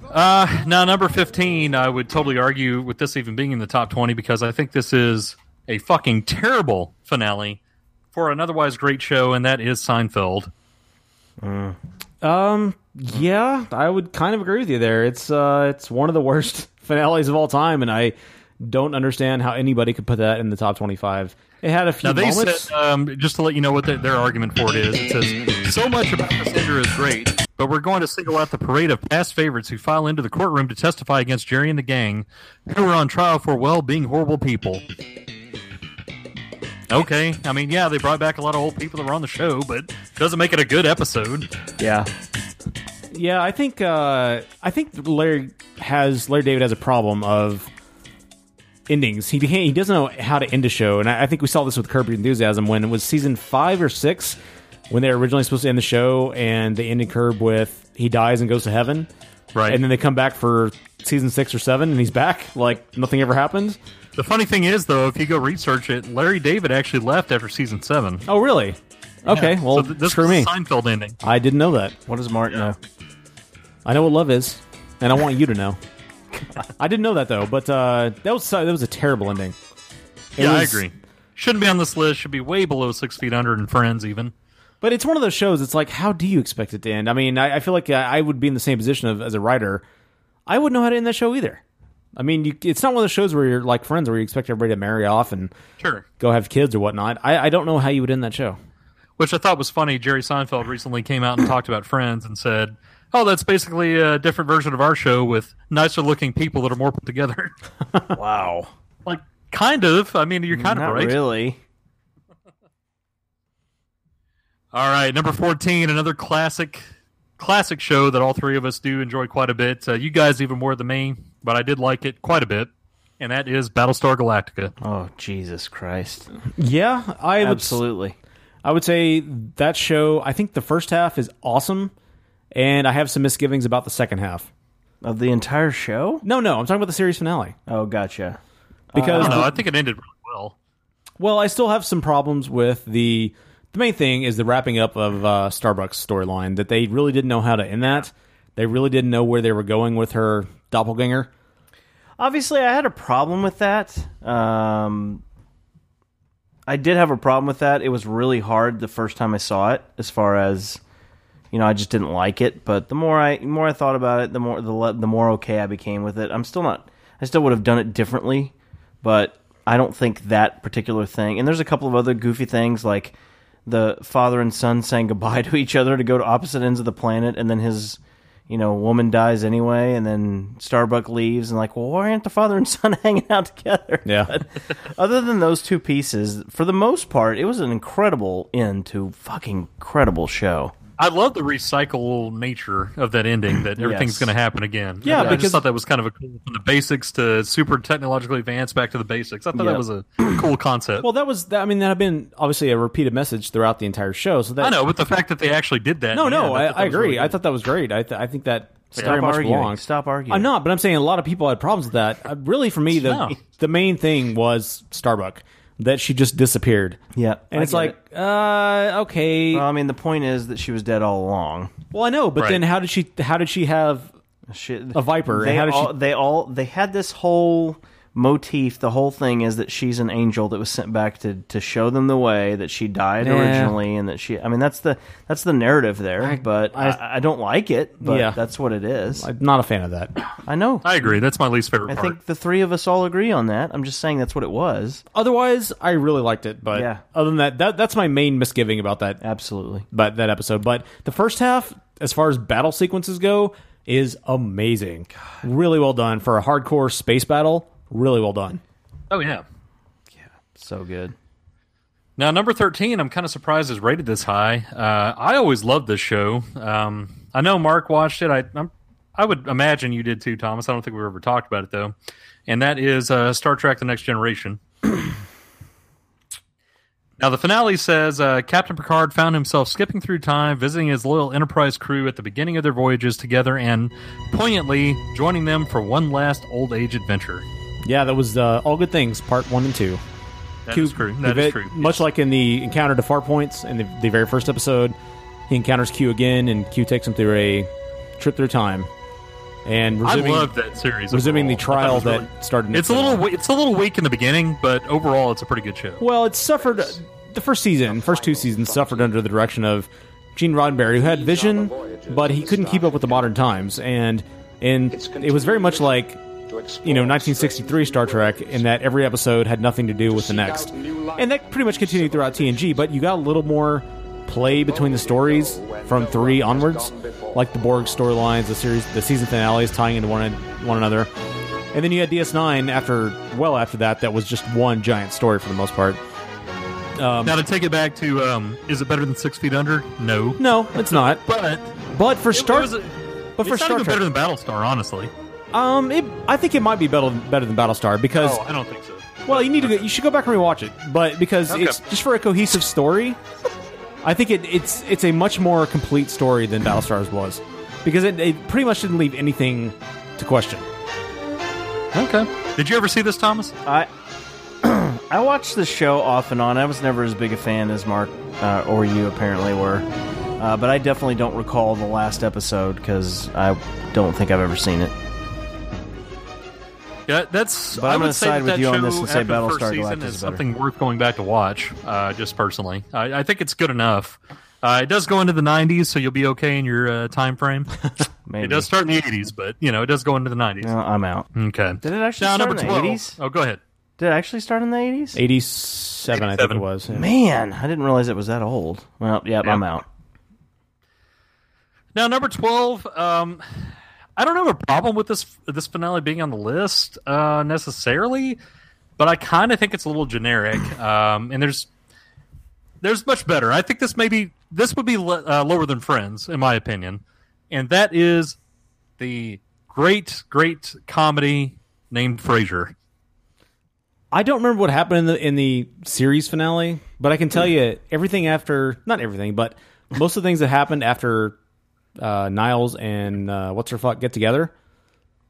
Uh, now number fifteen, I would totally argue with this even being in the top twenty because I think this is a fucking terrible finale for an otherwise great show, and that is Seinfeld. Um. Yeah, I would kind of agree with you there. It's uh, it's one of the worst [laughs] finales of all time, and I don't understand how anybody could put that in the top twenty-five. It had a few Now they moments. said, um, just to let you know what the, their argument for it is, it says so much about this ender is great, but we're going to single out the parade of past favorites who file into the courtroom to testify against Jerry and the gang, who are on trial for well being horrible people. Okay, I mean, yeah, they brought back a lot of old people that were on the show, but doesn't make it a good episode. Yeah. Yeah, I think uh, I think Larry has Larry David has a problem of endings. He he doesn't know how to end a show, and I, I think we saw this with Curb Your Enthusiasm when it was season five or six when they were originally supposed to end the show, and they ended Curb with he dies and goes to heaven, right? And then they come back for season six or seven, and he's back like nothing ever happened. The funny thing is, though, if you go research it, Larry David actually left after season seven. Oh, really? Okay, Yeah. well, So th- this screw was me. Seinfeld ending. I didn't know that. What does Mark know? I know what love is, and I want you to know. I didn't know that though, but uh, that was that was a terrible ending. It yeah, I agree. Shouldn't be on this list. Should be way below Six Feet Under and Friends, even. But it's one of those shows. It's like, how do you expect it to end? I mean, I, I feel like I, I would be in the same position of as a writer. I wouldn't know how to end that show either. I mean, you, it's not one of those shows where you're like Friends, where you expect everybody to marry off and Sure. go have kids or whatnot. I, I don't know how you would end that show. Which I thought was funny. Jerry Seinfeld recently came out and talked about Friends and said, "Oh, that's basically a different version of our show with nicer looking people that are more put together." [laughs] wow. Like, kind of. I mean, you're kind Not of right. really. All right, number fourteen, another classic, classic show that all three of us do enjoy quite a bit. Uh, you guys even more than me, but I did like it quite a bit, and that is Battlestar Galactica. Oh Jesus Christ! Yeah, I would, Absolutely. I would say that show. I think the first half is awesome, and I have some misgivings about the second half of the entire show. No, no, I'm talking about the series finale. Oh, gotcha. Because I don't know. the- I think it ended really well. Well, I still have some problems with the. The main thing is the wrapping up of uh, Starbuck's storyline. That they really didn't know how to end that. They really didn't know where they were going with her doppelganger. Obviously, I had a problem with that. Um, I did have a problem with that. It was really hard the first time I saw it. As far as you know, I just didn't like it. But the more I the more I thought about it, the more the the more okay I became with it. I'm still not. I still would have done it differently, but I don't think that particular thing. And there's a couple of other goofy things like the father and son saying [laughs] goodbye to each other to go to opposite ends of the planet, and then his you know, woman dies anyway, and then Starbuck leaves, and like, well, why aren't the father and [laughs] son hanging out together? Yeah. [laughs] But other than those two pieces, for the most part, it was an incredible end to fucking incredible show. I love the recycle nature of that ending. That everything's Yes. going to happen again. Yeah, I, I because- just thought that was kind of a cool from the basics to super technologically advanced back to the basics. I thought Yeah. that was a cool concept. Well, that was that. I mean, that had been obviously a repeated message throughout the entire show. So that I know, but the fact that they actually did that. No, yeah, no, I, thought I agree. really I thought that was great. I, th- I think that Stop very much arguing. belongs. Stop arguing. I'm not, but I'm saying a lot of people had problems with that. Uh, really, for me, the No. the main thing was Starbuck that she just disappeared. Yeah, and I it's get like, uh, okay. Well, I mean, the point is that she was dead all along. Well, I know, but Right. then how did she? How did she have a viper? They and how did all, she? they all they had this whole motif. The whole thing is that she's an angel that was sent back to to show them the way that she died Yeah. originally, and that she. I mean, that's the that's the narrative there. but I, I- I, don't like it. But Yeah. that's what it is. I'm not a fan of that. I know. I agree. That's my least favorite I part. think the three of us all agree on that. I'm just saying that's what it was. Otherwise, I really liked it. But Yeah. other than that, that that's my main misgiving about that. Absolutely. But that episode. But the first half, as far as battle sequences go, is amazing. Really well done for a hardcore space battle. Really well done. Oh yeah. Yeah, so good. Now, number 13, I'm kind of surprised is rated this high. Uh, I always loved this show. Um, I know Mark watched it. I, I'm, I would imagine you did too, Thomas. I don't think we've ever talked about it, though. And that is uh, Star Trek The Next Generation. [clears throat] now, the finale says uh, Captain Picard found himself skipping through time, visiting his loyal Enterprise crew at the beginning of their voyages together, and poignantly joining them for one last old age adventure. Yeah, that was uh, all good things. Part one and two. That Q- is true. That the is true. Much like in the encounter to far points in the, the very first episode, he encounters Q again, and Q takes him through a trip through time. And resuming, I love that series. resuming the overall. It trial that really- started. It's a little it's a little weak in the beginning, but overall it's a pretty good show. Well, it suffered. The first season, first two seasons, suffered under the direction of Gene Roddenberry, who had vision, but he couldn't keep up with the modern times, and and it was very much like you know 1963 Star Trek, in that every episode had nothing to do with the next, and that pretty much continued throughout TNG. But you got a little more play between the stories from three onwards, like the Borg storylines, the series, the season finales tying into one one another. And then you had DS9 after, well after that, that was just one giant story for the most part. Um, now to take it back to, um, is it better than Six Feet Under? No, no, it's not. But but for it Star, was a- but for it's not Star even Trek, better than Battlestar, honestly. Um, it, I think it might be better better than Battlestar because Oh, I don't think so. well, you need to go, you should go back and rewatch it, but because Okay. it's just for a cohesive story, I think it, it's it's a much more complete story than Battlestar's was because it, it pretty much didn't leave anything to question. Okay. Did you ever see this, Thomas? I [clears throat] I watched the show off and on. I was never as big a fan as Mark uh, or you apparently were, uh, but I definitely don't recall the last episode because I don't think I've ever seen it. Yeah, that's. But I I'm gonna side that with that you on this and say after the first Battlestar Galactica is is better. something worth going back to watch. Uh, just personally, I, I think it's good enough. Uh, it does go into the 90s, so you'll be okay in your uh, time frame. [laughs] Maybe. It does start in the 80s, but you know it does go into the 90s. No, I'm out. Okay. Did it actually Now, start in the 12. 80s? Oh, go ahead. Did it actually start in the 80s? 87, I think it was. yeah. Man, I didn't realize it was that old. Well, yep, I'm out. Now, number twelve. Um, I don't have a problem with this this finale being on the list uh, necessarily, but I kind of think it's a little generic. Um, and there's there's much better. I think this maybe this would be le- uh, lower than Friends in my opinion, and that is the great great comedy named Frasier. I don't remember what happened in the in the series finale, but I can tell you everything after not everything, but most of the things that happened after uh, Niles and uh, what's her fuck get together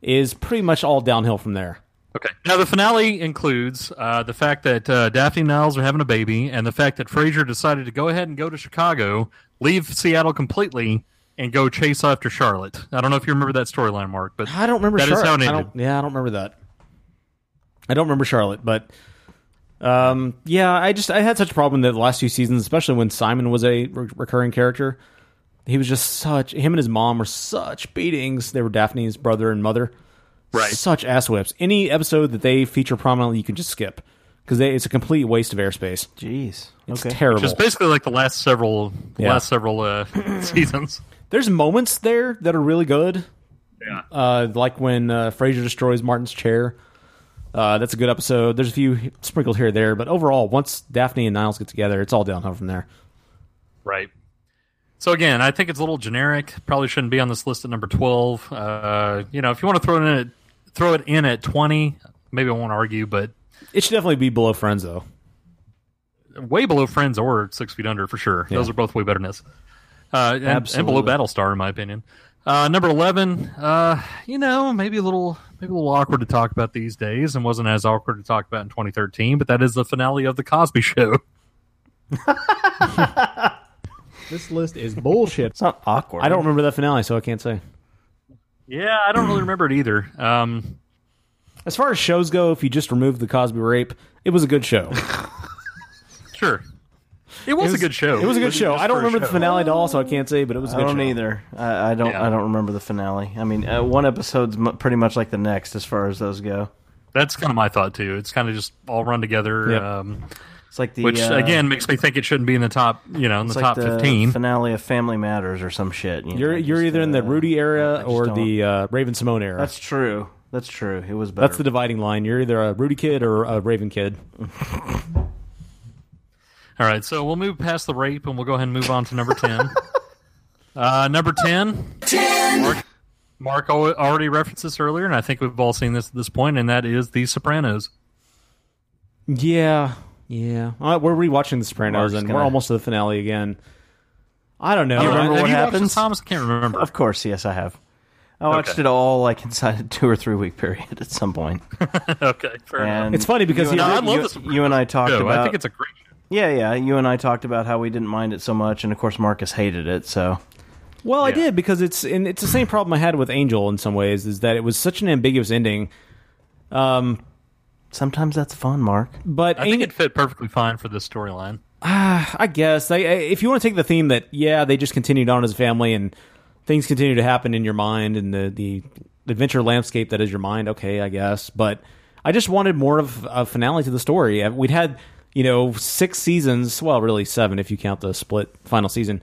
is pretty much all downhill from there. Okay. Now the finale includes uh, the fact that uh, Daphne and Niles are having a baby, and the fact that Frasier decided to go ahead and go to Chicago, leave Seattle completely, and go chase after Charlotte. I don't know if you remember that storyline, Mark, but I don't remember. That is Charlotte. how it I don't, yeah, I don't remember that. I don't remember Charlotte, but um, yeah, I just I had such a problem that the last few seasons, especially when Simon was a re- recurring character. He was just such him and his mom were such beatings. They were Daphne's brother and mother, right? Such ass whips. Any episode that they feature prominently, you can just skip because it's a complete waste of airspace. Jeez, it's Okay. terrible. Which is basically like the last several Yeah. last several uh, [clears throat] seasons. There's moments there that are really good. Yeah. Uh, like when uh, Frasier destroys Martin's chair. Uh, that's a good episode. There's a few sprinkled here or there, but overall, once Daphne and Niles get together, it's all downhill from there. Right. So again, I think it's a little generic. Probably shouldn't be on this list at number twelve. Uh, you know, if you want to throw it in at throw it in at twenty, maybe I won't argue, but It should definitely be below Friends, though. way below Friends or Six Feet Under for sure. Yeah. Those are both way better than this. Uh, and, and below Battlestar, in my opinion. Uh, number eleven, uh, you know, maybe a little maybe a little awkward to talk about these days, and wasn't as awkward to talk about in 2013. But that is the finale of the Cosby Show. [laughs] [laughs] This list is bullshit. It's not awkward. I don't remember that finale, so I can't say. Yeah, I don't really remember it either. Um, As far as shows go, if you just remove the Cosby rape, it was a good show. [laughs] sure, it was, a good show. It was a good show. I don't remember the finale at all, so I can't say, but it was a I good don't show. either. I, I don't. Yeah. I don't remember the finale. I mean, uh, one episode's m- pretty much like the next as far as those go. That's kind of my thought too. It's kind of just all run together. Yep. Um, It's like the which uh, again makes me think it shouldn't be in the top. You know, in it's the like top the fifteen. finale of Family Matters or some shit. You You're know, you're just, either in the uh, Rudy era or don't- the uh, Raven-Symoné era. That's true. That's true. It was better. That's the dividing line. You're either a Rudy kid or a Raven kid. [laughs] All right, so we'll move past the rape and we'll go ahead and move on to number 10. [laughs] uh, number 10. 10. Mark, Mark already referenced this earlier, and I think we've all seen this at this point, and that is The Sopranos. Yeah, yeah. Uh, we're rewatching The Sopranos, Mark's and gonna- we're almost to the finale again. I don't know. You remember what you watched happens? Thomas? I can't remember. Of course, yes, I have. I watched Okay. it all like inside a two or three week period at some point. [laughs] okay, fair enough. And It's funny because you and, No, I I, love you, you and I talked show. about. I think it's a great show. yeah, yeah. You and I talked about how we didn't mind it so much, and of course Marcus hated it. So Well, I did because it's and it's the same problem I had with Angel in some ways is that it was such an ambiguous ending. Um, sometimes that's fun, Mark. but I think it fit perfectly fine for this storyline. I guess I, I, if you want to take the theme that yeah they just continued on as a family and things continue to happen in your mind and the the adventure landscape that is your mind okay I guess but I just wanted more of a finale to the story Uh, we'd had you know six seasons well really seven if you count the split final season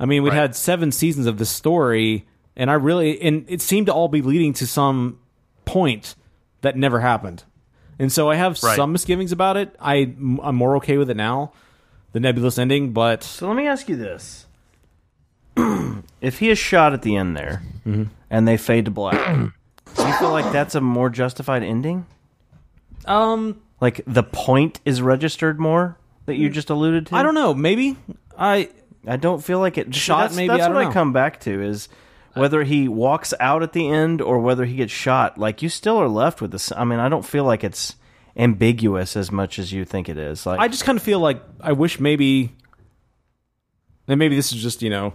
I mean we Right. had seven seasons of this story and I really and it seemed to all be leading to some point that never happened and so I have Right. some misgivings about it I I'm more okay with it now the nebulous ending, but So let me ask you this: [clears throat] If he is shot at the end there, Mm-hmm. and they fade to black, [clears throat] do you feel like that's a more justified ending? um, Like the point is registered more that you just alluded to. I don't know. Maybe I I don't feel like it. Shot, That's, maybe? That's I don't what know. I come back to is whether he walks out at the end or whether he gets shot. Like you still are left with this. I mean, I don't feel like it's ambiguous as much as you think it is. Like I just kind of feel like I wish maybe, and maybe this is just you know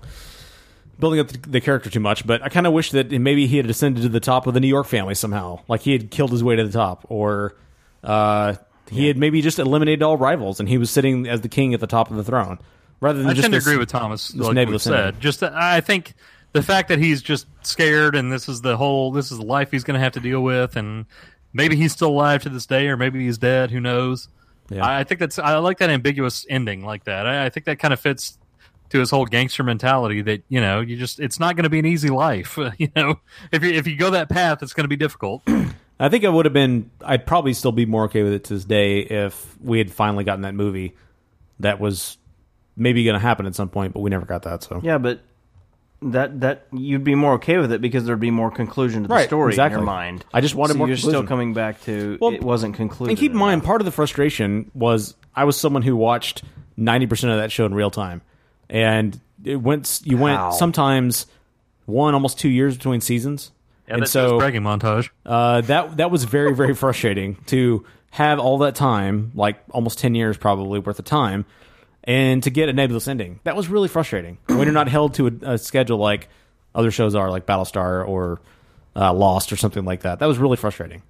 building up the, the character too much, but I kind of wish that maybe he had ascended to the top of the New York family somehow, like he had killed his way to the top, or uh, he had maybe just eliminated all rivals and he was sitting as the king at the top of the throne, rather than I just tend to agree with Thomas. this Like we nebulous said, just I think the fact that he's just scared and this is the whole this is the life he's going to have to deal with, and maybe he's still alive to this day, or maybe he's dead. Who knows? Yeah. I, I think that's I like that ambiguous ending like that. I, I think that kind of fits to his whole gangster mentality that you know you just it's not going to be an easy life. [laughs] you know, if you if you go that path, it's going to be difficult. [clears throat] I think I would have been. I'd probably still be more okay with it to this day if we had finally gotten that movie that was maybe going to happen at some point, but we never got that. So yeah, but that that you'd be more okay with it because there'd be more conclusion to the Right, story exactly. in your mind. I just wanted So more You're still conclusion. coming back to Well, it wasn't concluded. And keep in enough. mind, part of the frustration was I was someone who watched ninety percent of that show in real time, and it went. You went How? sometimes one, almost two years between seasons, Yeah, and that's so just bragging montage. uh, that that was very very [laughs] frustrating to have all that time, like almost ten years probably worth of time, and to get a nebulous ending. That was really frustrating [clears throat] when you're not held to a, a schedule like other shows are, like Battlestar or uh, Lost or something like that. That was really frustrating.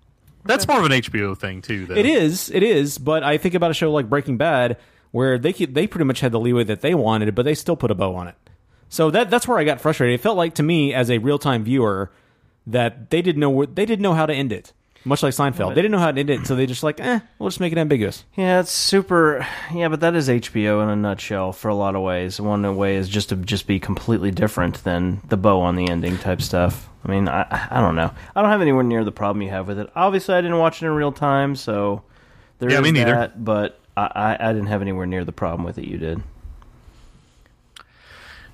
That's more of an HBO thing too. Though. It is, it is. But I think about a show like Breaking Bad, where they keep, they pretty much had the leeway that they wanted, but they still put a bow on it. So that that's where I got frustrated. It felt like to me as a real time viewer that they didn't know where, they didn't know how to end it. Much like Seinfeld, they didn't know how to end it, so they just like, eh, we'll just make it ambiguous. Yeah, it's super. Yeah, but that is HBO in a nutshell for a lot of ways. One way is just to just be completely different than the bow on the ending type stuff. I mean, I I don't know. I don't have anywhere near the problem you have with it. Obviously, I didn't watch it in real time, so there is Yeah, me neither. that. But I, I I didn't have anywhere near the problem with it you did.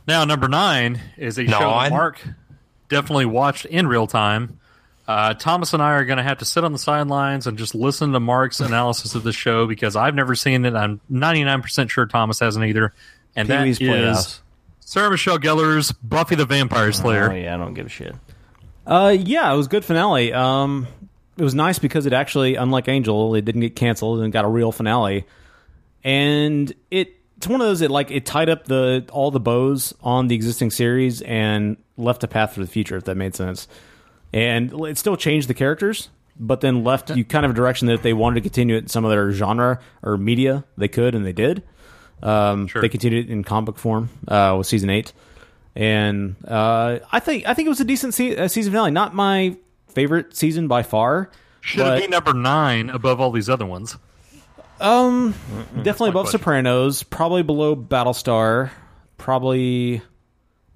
Now, number nine is a show that Nine? Mark definitely watched in real time. Uh, Thomas and I are going to have to sit on the sidelines and just listen to Mark's analysis of the show because I've never seen it. I'm 99% sure Thomas hasn't either. And that Pee-wee's is Playhouse. Sarah Michelle Gellar's Buffy the Vampire Slayer. Oh yeah, I don't give a shit. Uh, yeah, it was good finale. Um, it was nice because it actually, unlike Angel, it didn't get canceled and got a real finale. And it it's one of those that like it tied up the all the bows on the existing series and left a path for the future, if that made sense. And it still changed the characters, but then left you kind of a direction that if they wanted to continue it in some of their genre or media, they could and they did. Um, They continued it in comic form uh, with season eight, and uh, I think I think it was a decent se- uh, season finale. Not my favorite season by far. Should but, it be number nine above all these other ones? Um, my definitely above question. Sopranos, probably below Battlestar, probably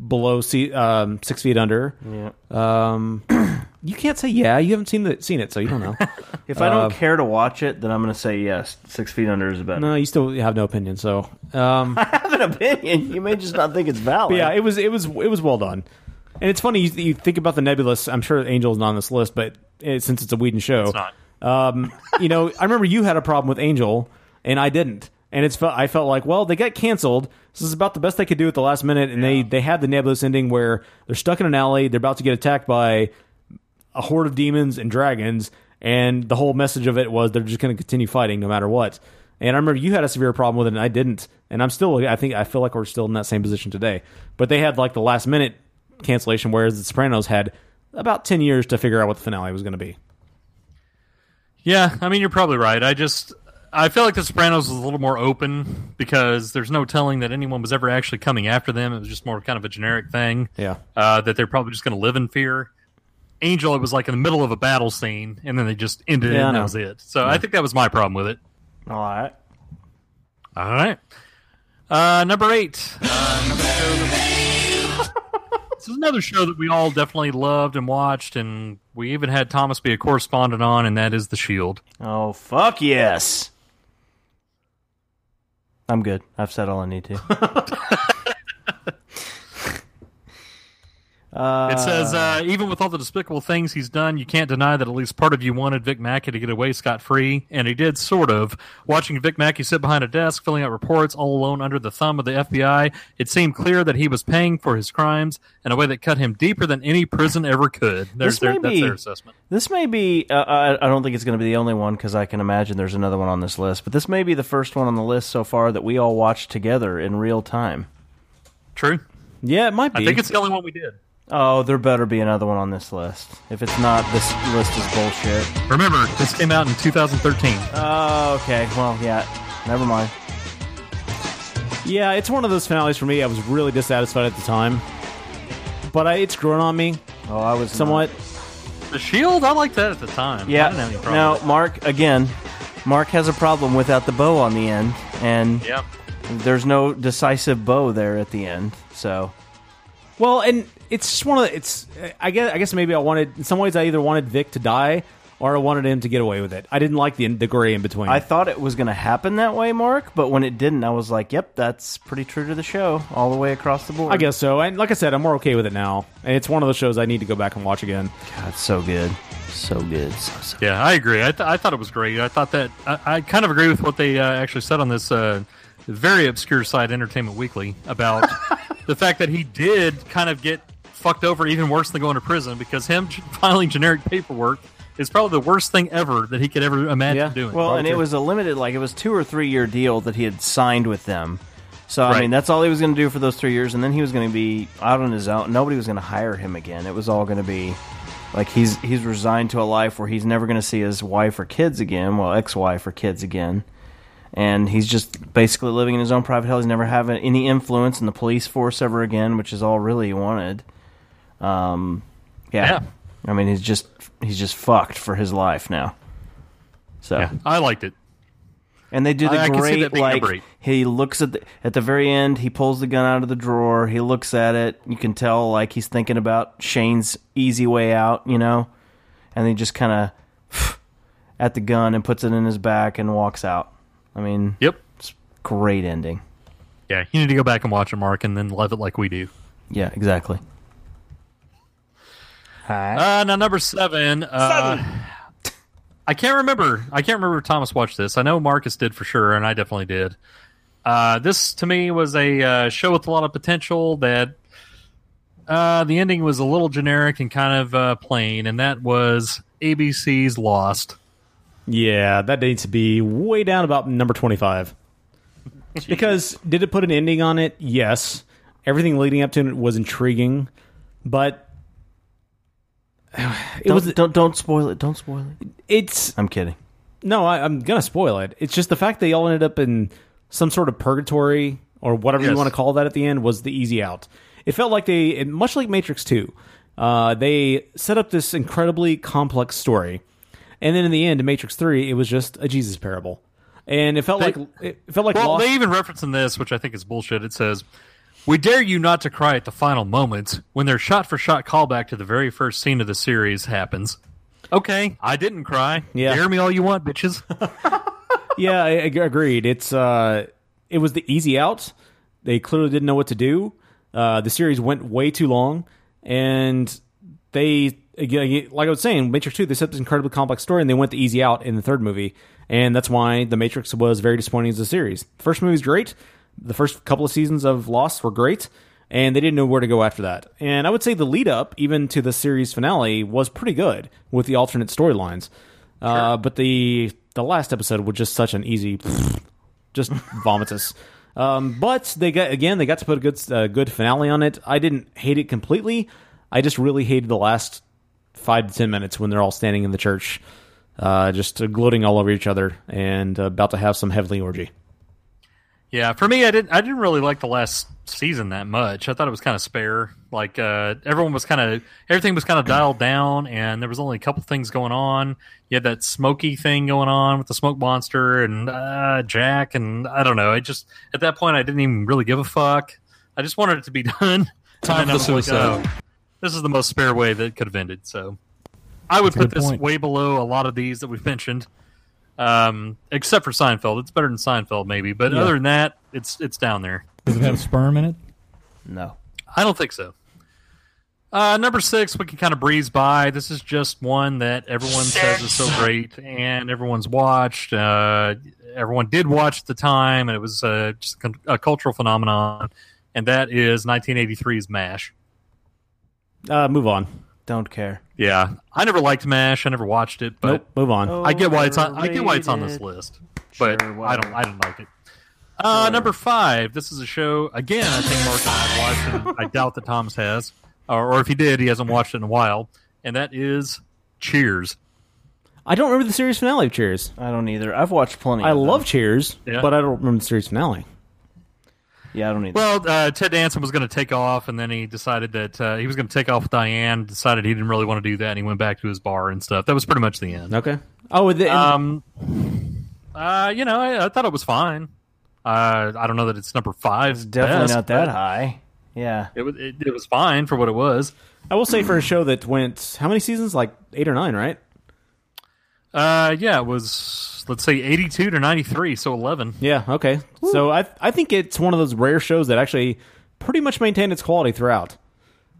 below see, um, Six Feet Under. Yeah. Um, [clears throat] you can't say yeah. You haven't seen the seen it, so you don't know. [laughs] If I don't Uh, care to watch it, then I'm going to say yes. Six Feet Under is better. no, you still have no opinion. So, um, [laughs] I have an opinion. You may just not think it's [laughs] valid. But yeah, it was it was it was well done. And it's funny you, you think about the Nebulous. I'm sure Angel's not on this list, but it, since it's a Whedon show, It's not. Um, you know, I remember you had a problem with Angel, and I didn't. And it's felt I felt like, well, they got canceled. This is about the best they could do at the last minute, and they they had the Nebulous ending where they're stuck in an alley, they're about to get attacked by a horde of demons and dragons, and the whole message of it was they're just going to continue fighting no matter what. And I remember you had a severe problem with it, and I didn't. And I'm still, I think, I feel like we're still in that same position today. But they had like the last minute cancellation, whereas The Sopranos had about ten years to figure out what the finale was going to be. Yeah, I mean you're probably right. I just I feel like The Sopranos was a little more open because there's no telling that anyone was ever actually coming after them. It was just more kind of a generic thing. Yeah. uh, that they're probably just going to live in fear. Angel, it was like in the middle of a battle scene, and then they just ended it, Yeah, I and that was it. So I think that was my problem with it. All right. All right. Uh, number eight. Uh, another show this is another show that we all definitely loved and watched, and we even had Thomas be a correspondent on, and that is The Shield. Oh fuck yes. I'm good. I've said all I need to. [laughs] uh, It says, uh, even with all the despicable things he's done, you can't deny that at least part of you wanted Vic Mackey to get away scot free, and he did, sort of. Watching Vic Mackey sit behind a desk, filling out reports, all alone under the thumb of the FBI, it seemed clear that he was paying for his crimes in a way that cut him deeper than any prison ever could. There's This their, may that's be- their assessment. This may be. Uh, I, I don't think it's going to be the only one because I can imagine there's another one on this list. But this may be the first one on the list so far that we all watched together in real time. True. Yeah, it might be. I think it's the only one we did. Oh, there better be another one on this list. If it's not, this list is bullshit. Remember, this came out in 2013. Oh, okay. Well, yeah. Never mind. Yeah, it's one of those finales for me. I was really dissatisfied at the time, but I, it's grown on me. Oh, I was somewhat. The Shield, I liked that at the time. Yeah. I Yeah. didn't have any problem Now, with. Mark, again, Mark has a problem without the bow on the end, and Yep. there's no decisive bow there at the end. So, Well, and it's just one of the, it's. I guess I guess maybe I wanted in some ways I either wanted Vic to die or I wanted him to get away with it. I didn't like the the gray in between. I thought it was going to happen that way, Mark, but when it didn't, I was like, "Yep, that's pretty true to the show, all the way across the board." I guess so. And like I said, I'm more okay with it now. And it's one of those shows I need to go back and watch again. God, it's so good, so good. So, so. Yeah, I agree. I, th- I thought it was great. I thought that I, I kind of agree with what they uh, actually said on this uh, very obscure site, Entertainment Weekly, about [laughs] the fact that he did kind of get fucked over even worse than going to prison because him filing generic paperwork is probably the worst thing ever that he could ever imagine doing. Well, and it was a limited, like it was two or three year deal that he had signed with them. So I mean, that's all he was going to do for those three years, and then he was going to be out on his own. Nobody was going to hire him again. It was all going to be like he's he's resigned to a life where he's never going to see his wife or kids again. Well, ex-wife or kids again, and he's just basically living in his own private hell. He's never having any influence in the police force ever again, which is all really he wanted. Um, yeah. Yeah. I mean, he's just he's just fucked for his life now. So Yeah, I liked it. and they do the I- I great that like he looks at the at the very end. He pulls the gun out of the drawer. He looks at it. You can tell like he's thinking about Shane's easy way out, you know. And he just kind of [sniffs] at the gun and puts it in his back and walks out. I mean, yep, it's great ending. Yeah, you need to go back and watch it, Mark, and then love it like we do. Yeah, exactly. Uh, now number seven. Uh, I can't remember. I can't remember if Thomas watched this. I know Marcus did for sure, and I definitely did. Uh, this to me was a uh, show with a lot of potential. That uh, the ending was a little generic and kind of uh, plain, and that was ABC's Lost. Yeah, that needs to be way down about number 25. [laughs] because did it put an ending on it? Yes. Everything leading up to it was intriguing, but it don't, was don't don't spoil it. Don't spoil it. It's I'm kidding. no, I, I'm gonna spoil it. It's just the fact they all ended up in some sort of purgatory or whatever you want to call that at the end was the easy out. It felt like they, much like Matrix Two, uh, they set up this incredibly complex story, and then in the end, in Matrix Three, it was just a Jesus parable, and it felt They- like it felt like well, Lost- they even reference in this, which I think is bullshit. It says, "We dare you not to cry at the final moments when their shot-for-shot callback to the very first scene of the series happens." Okay, I didn't cry. Yeah. dare me all you want, bitches. [laughs] yeah, I, I agreed. It's uh, it was the easy out. They clearly didn't know what to do. Uh, the series went way too long, and they again, like I was saying, Matrix Two. They set this incredibly complex story, and they went the easy out in the third movie, and that's why the Matrix was very disappointing as a series. The first movie's great. The first couple of seasons of Lost were great, and they didn't know where to go after that. And I would say the lead up, even to the series finale, was pretty good with the alternate storylines. Uh, but the the last episode was just such an easy, [laughs] just vomits us. Um, but they got again, they got to put a good uh, good finale on it. I didn't hate it completely. I just really hated the last five to ten minutes when they're all standing in the church, uh, just uh, gloating all over each other and uh, about to have some heavenly orgy. Yeah, for me, I didn't. I didn't really like the last season that much. I thought it was kind of spare. Like uh, everyone was kind of everything was kind of dialed down, and there was only a couple things going on. You had that smoky thing going on with the smoke monster and uh, Jack, and I don't know. I just at that point I didn't even really give a fuck. I just wanted it to be [laughs] done. Time for was like, oh, this is the most spare way that it could have ended. So I would That's put this point. way below a lot of these that we've mentioned um, except for Seinfeld. It's better than Seinfeld, maybe, but Yeah. other than that, it's it's down there. Does it have sperm in it? No. I don't think so. Uh, number six, we can kind of breeze by. This is just one that everyone says is so great, and everyone's watched. Uh, everyone did watch at the time, and it was uh, just a, a cultural phenomenon. And that is 1983's MASH. Uh, move on. Don't care. Yeah, I never liked MASH. I never watched it, but Nope, move on. I get why it's on. I get why it's on this list, but Sure, I don't. I don't like it. Uh, Number five. This is a show again. I think Mark and I have watched, and I doubt that Thomas has, or, or if he did, he hasn't watched it in a while. And that is Cheers. I don't remember the series finale of Cheers. I don't either. I've watched plenty. I of them. love Cheers, Yeah. but I don't remember the series finale. Yeah, I don't either. Well, uh, Ted Danson was going to take off, and then he decided that uh, he was going to take off with Diane. Decided he didn't really want to do that, and he went back to his bar and stuff. That was pretty much the end. Okay. Oh, with the, Um, uh, you know, I, I thought it was fine. Uh, I don't know that it's number five. it's definitely best, not that high. Yeah. It was it, it was fine for what it was. I will say for a show that went how many seasons? Like eight or nine, right? Uh, yeah, it was let's say eighty-two to ninety-three, so eleven. Yeah. Okay. So I I think it's one of those rare shows that actually pretty much maintained its quality throughout.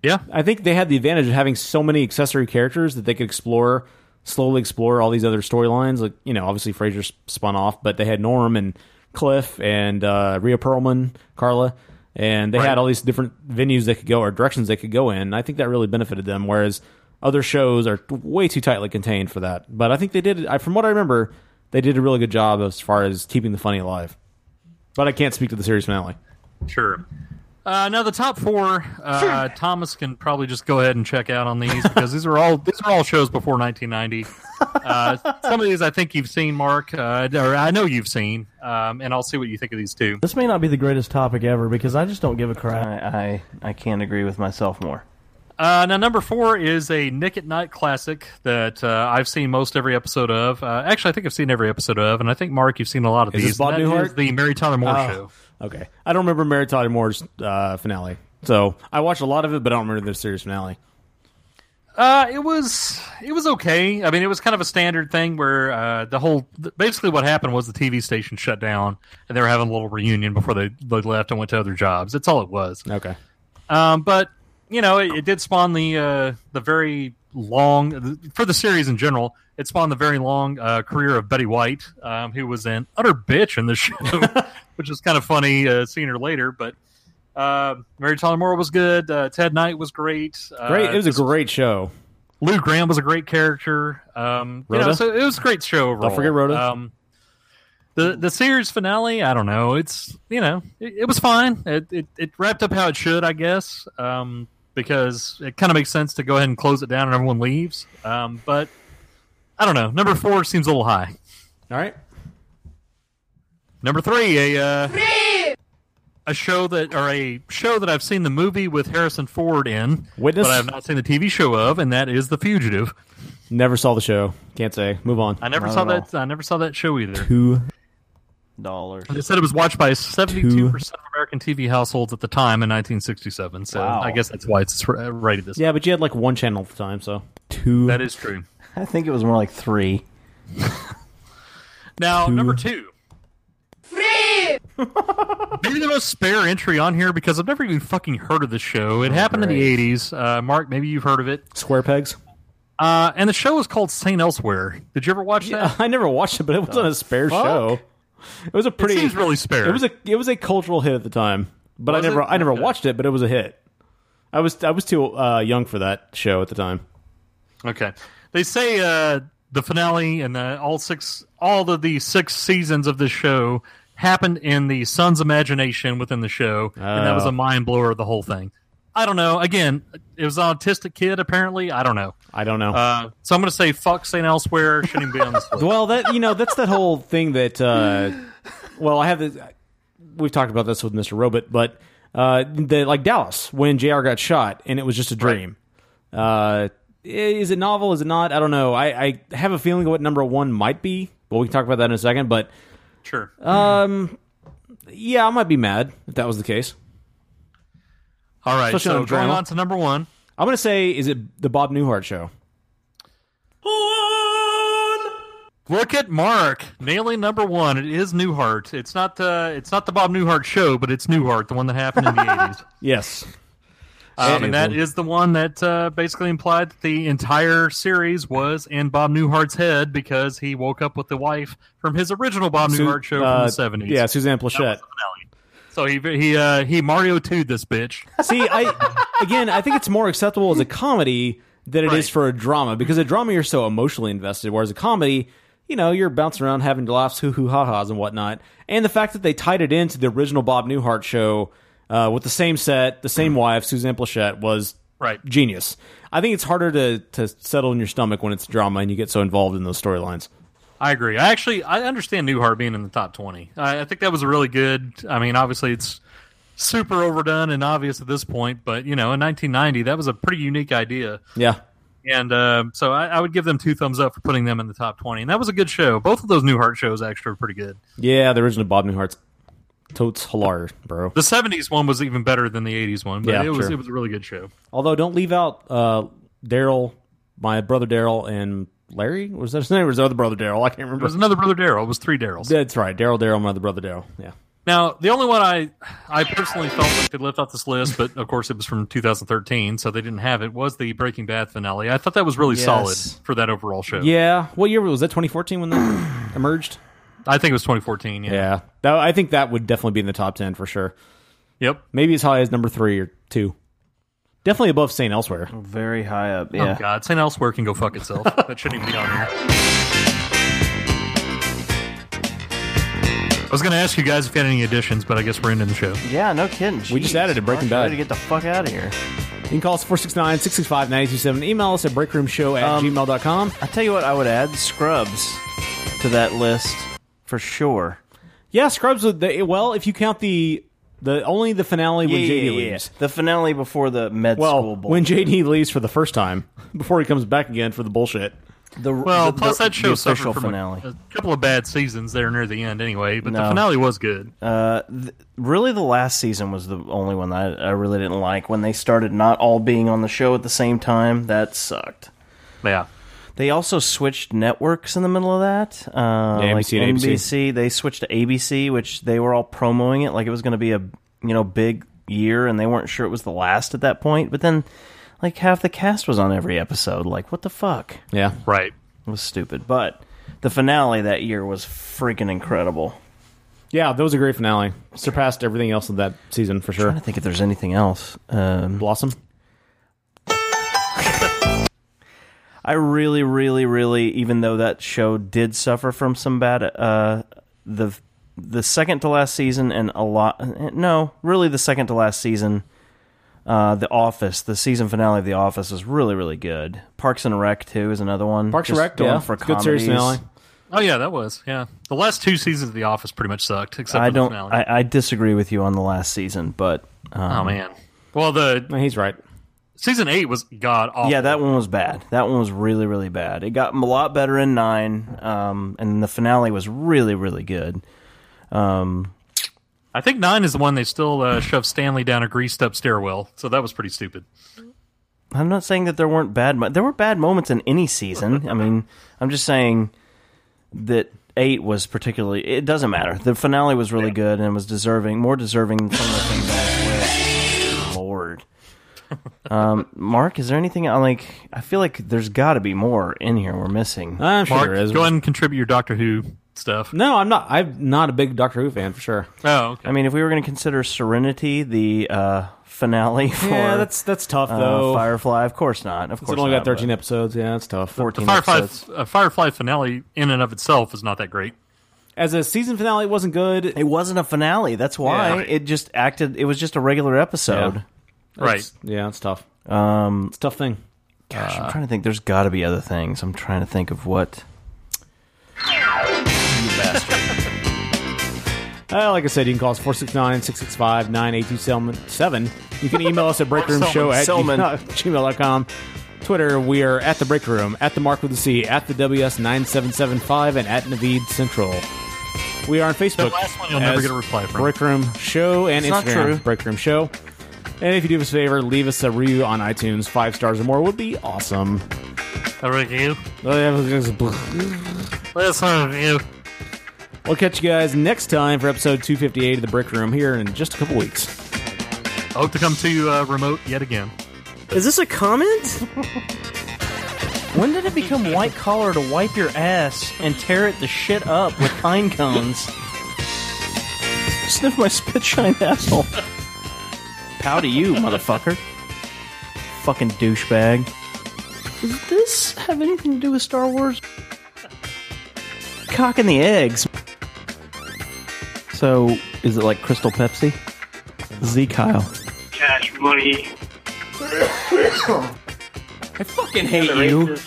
Yeah, I think they had the advantage of having so many accessory characters that they could explore, slowly explore all these other storylines. Like you know, obviously Frasier spun off, but they had Norm and Cliff and uh, Rhea Perlman, Carla, and they Right. had all these different venues they could go or directions they could go in. I think that really benefited them. Whereas other shows are way too tightly contained for that. But I think they did. I, from what I remember, they did a really good job as far as keeping the funny alive. But I can't speak to the series finale. Sure. Uh, now the top four, uh, Thomas can probably just go ahead and check out on these because these are all [laughs] these are all shows before 1990. [laughs] Uh, some of these I think you've seen, Mark, uh, or I know you've seen, um, and I'll see what you think of these two. This may not be the greatest topic ever because I just don't give a crap. I, I, I can't agree with myself more. Uh, now, number four is a Nick at Night classic that uh, I've seen most every episode of. Uh, actually, I think I've seen every episode of, and I think Mark, you've seen a lot of Is these. this Bob Newhart? the Mary Tyler Moore Oh, show. Okay. I don't remember Mary Tyler Moore's uh, finale. So I watched a lot of it, but I don't remember the series finale. Uh, it was it was okay. I mean, it was kind of a standard thing where uh, the whole basically what happened was the TV station shut down and they were having a little reunion before they, they left and went to other jobs. That's all it was. Okay. Um, but you know, it, it did spawn the uh, the very long for the series in general. It spawned the very long uh, career of Betty White, um, who was an utter bitch in the [laughs] show, which is kind of funny uh, seeing her later. But uh, Mary Tyler Moore was good. Uh, Ted Knight was great. Uh, Great. It was a great show. Lou Graham was a great character. Um, you know, so it was a great show overall. Don't forget Rhoda. Um, the the series finale, I don't know. It's you know, it, it was fine. It, it it wrapped up how it should, I guess, um, because it kind of makes sense to go ahead and close it down and everyone leaves. Um, but I don't know. Number four seems a little high. All right. Number three, a uh, a show that or a show that I've seen the movie with Harrison Ford in, Witness? but I have not seen the TV show of, and that is The Fugitive. Never saw the show. Can't say. Move on. I never Not saw at all. that. I never saw that show either. Two. Dollars. They said it was watched by 72% of American TV households at the time in 1967. So Wow. I guess that's why it's r- rated this. Yeah, but you had like one channel at the time, so two. That is true. I think it was more like three. [laughs] Now, Two. number two. Maybe the most spare entry on here because I've never even fucking heard of this show. It happened in the 80s. Uh, Mark, maybe you've heard of it. Square Pegs. Uh, and the show was called St. Elsewhere. Did you ever watch that? [laughs] I never watched it, but it wasn't a spare fuck? show. It was a pretty. seems really spare. It was a it was a cultural hit at the time, but Was I never it? I never Okay. watched it, but it was a hit. I was I was too uh, young for that show at the time. Okay. They say uh, the finale and the, all six, all of the six seasons of the show happened in the son's imagination within the show, and that was Oh. a mind blower of the whole thing. I don't know. Again, it was an autistic kid. Apparently, I don't know. I don't know. Uh, so I'm going to say fuck Saint Elsewhere. Shouldn't be on this [laughs] list. Well, that you know, that's that whole thing that. Uh, well, I have this. We've talked about this with Mister Robot, but uh, the like Dallas when Jr. got shot and it was just a dream. Uh, is it novel? Is it not? I don't know. I, I have a feeling what number one might be, but we can talk about that in a second. But Sure. um, yeah, I might be mad if that was the case. All right. especially So on going drama. on to number one. I'm gonna say, is it the Bob Newhart show? Look at Mark nailing number one. It is Newhart. It's not the it's not the Bob Newhart show, but it's Newhart, the one that happened in the [laughs] 80s. Yes. Um, and that is the one that uh, basically implied that the entire series was in Bob Newhart's head because he woke up with the wife from his original Bob Su- Newhart show uh, from the seventies. Yeah, Suzanne Pleshette. So he he uh, he Mario 2'd this bitch. See, I again, I think it's more acceptable as a comedy than it is for a drama because a drama you're so emotionally invested, whereas a comedy, you know, you're bouncing around having laughs, hoo hoo ha ha's and whatnot. And the fact that they tied it into the original Bob Newhart show uh, with the same set, the same wife, Suzanne Pleshette, was Right. genius. I think it's harder to to settle in your stomach when it's drama and you get so involved in those storylines. I agree. I actually I understand Newhart being in the top twenty. I, I think that was a really good. I mean, obviously it's super overdone and obvious at this point, but you know, in 1990, that was a pretty unique idea. Yeah. And uh, so I, I would give them two thumbs up for putting them in the top 20. And that was a good show. Both of those Newhart shows actually were pretty good. Yeah, the original Bob Newhart's totes hilarious, bro. The 70s one was even better than the 80s one, but Yeah, it was sure. it was a really good show. Although, don't leave out uh, Daryl, my brother Daryl, and Larry. Was that his name? Or was the other brother Daryl? I can't remember. There was another brother Daryl. It was three Daryls. That's right, Daryl, Daryl, my other brother Daryl. Yeah. Now, the only one I I personally felt like they left off this list, but of course it was from 2013, so they didn't have it, was the Breaking Bad finale. I thought that was really Yes. solid for that overall show. Yeah. What year was that? 2014 when that [clears throat] emerged. I think it was 2014. Yeah. Yeah. That, I think that would definitely be in the top ten for sure. Yep. Maybe as high as number three or two. Definitely above Saint Elsewhere. Very high up. Oh God, St. Elsewhere can go fuck itself. [laughs] that shouldn't even be on here. I was going to ask you guys if you had any additions, but I guess we're ending the show. Yeah, no kidding. We just Jeez. added a Breaking Mark's ready Bad. to get the fuck out of here. You can call us 469 665 927. Email us at breakroomshow at Um, gmail.com. I tell you what, I would add Scrubs to that list for sure. Yeah, Scrubs. would- the- Well, if you count the the only the finale when Yeah, JD yeah, yeah. leaves. The finale before the med Well, school. Bull. when JD leaves for the first time [laughs] before he comes back again for the bullshit. The Well, the- plus the- that show the suffered official from a- finale. A, couple of bad seasons there near the end, anyway. But the No. finale was good. Uh, th- really, the last season was the only one that I, I really didn't like. When they started not all being on the show at the same time, that sucked. Yeah. They also switched networks in the middle of that. Uh, Yeah, like NBC and ABC. NBC, they switched to ABC, which they were all promoting it like it was going to be a you know big year, and they weren't sure it was the last at that point. But then, like half the cast was on every episode. Like, what the fuck? Yeah. Right. It was stupid. But the finale that year was freaking incredible. Yeah, that was a great finale. Surpassed everything else of that season for sure. trying to think if there's anything else. Um, Blossom. I really, really, really, even though that show did suffer from some bad, uh, the the second to last season and a lot, no, really the second to last season, uh, The Office, the season finale of The Office was really, really good. Parks and Rec too is another one. Parks and Rec, going yeah. for It's good series comedies. finale. Oh yeah, that was yeah. The last two seasons of The Office pretty much sucked, except I the don't. finale. I, I disagree with you on the last season, but um, oh man. Well, the he's right. Season eight was god awful. Yeah, that one was bad. That one was really, really bad. It got a lot better in nine, um, and the finale was really, really good. Um, I think nine is the one they still uh, shoved Stanley down a greased up stairwell. So that was pretty stupid. I'm not saying that there weren't bad. Mo- there were bad moments in any season. I mean, I'm just saying that eight was particularly. It doesn't matter. The finale was really good and was deserving, more deserving than some of the things Um, Mark, is there anything I like? I feel like there's got to be more in here we're missing. I'm sure Mark, there is. go ahead and contribute your Doctor Who stuff. No, I'm not. I'm not a big Doctor Who fan for sure. Oh, okay. I mean, if we were going to consider Serenity the uh, finale for Yeah, that's that's tough uh, though. Firefly, of course not. Of It's course, only not, got 13 episodes. Yeah, that's tough. 14 Firefly, episodes. uh, Firefly finale in and of itself is not that great. As a season finale, it wasn't good. It wasn't a finale. That's why Yeah. it just acted. It was just a regular episode. Right. Yeah, it's tough. Um, It's a tough thing. gosh, I'm trying to think. There's got to be other things. I'm trying to think of what. [laughs] Uh, like I said, you can call us 469-665-9827. You can email us at breakroomshow at Selman. gmail.com. Twitter, we are at the break room, at the mark with the C, at the WS9775, and at Navid Central. We are on Facebook. That last one you'll never as get a reply from. Break Room Show and It's not Instagram. true. Break Room Show. And if you do us a favor, leave us a review on iTunes. Five stars or more would be awesome. A review. Let's review. We'll catch you guys next time for episode 258 of the Break Room here in just a couple weeks. I hope to come to you uh, remote yet again. Is this a comment? [laughs] when did it become white collar to wipe your ass and tear it the shit up with pine cones? Sniff my spit shine asshole. Pow to you, motherfucker. Fucking douchebag. Does this have anything to do with Star Wars? Cock and the eggs. So, is it like Crystal Pepsi? Z Kyle. Cash money. [coughs] I fucking hate you.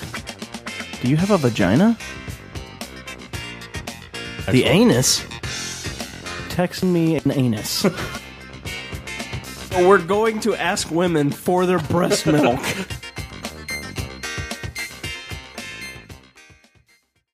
Do you have a vagina? The anus? Text me an anus. [laughs] We're going to ask women for their breast milk. [laughs]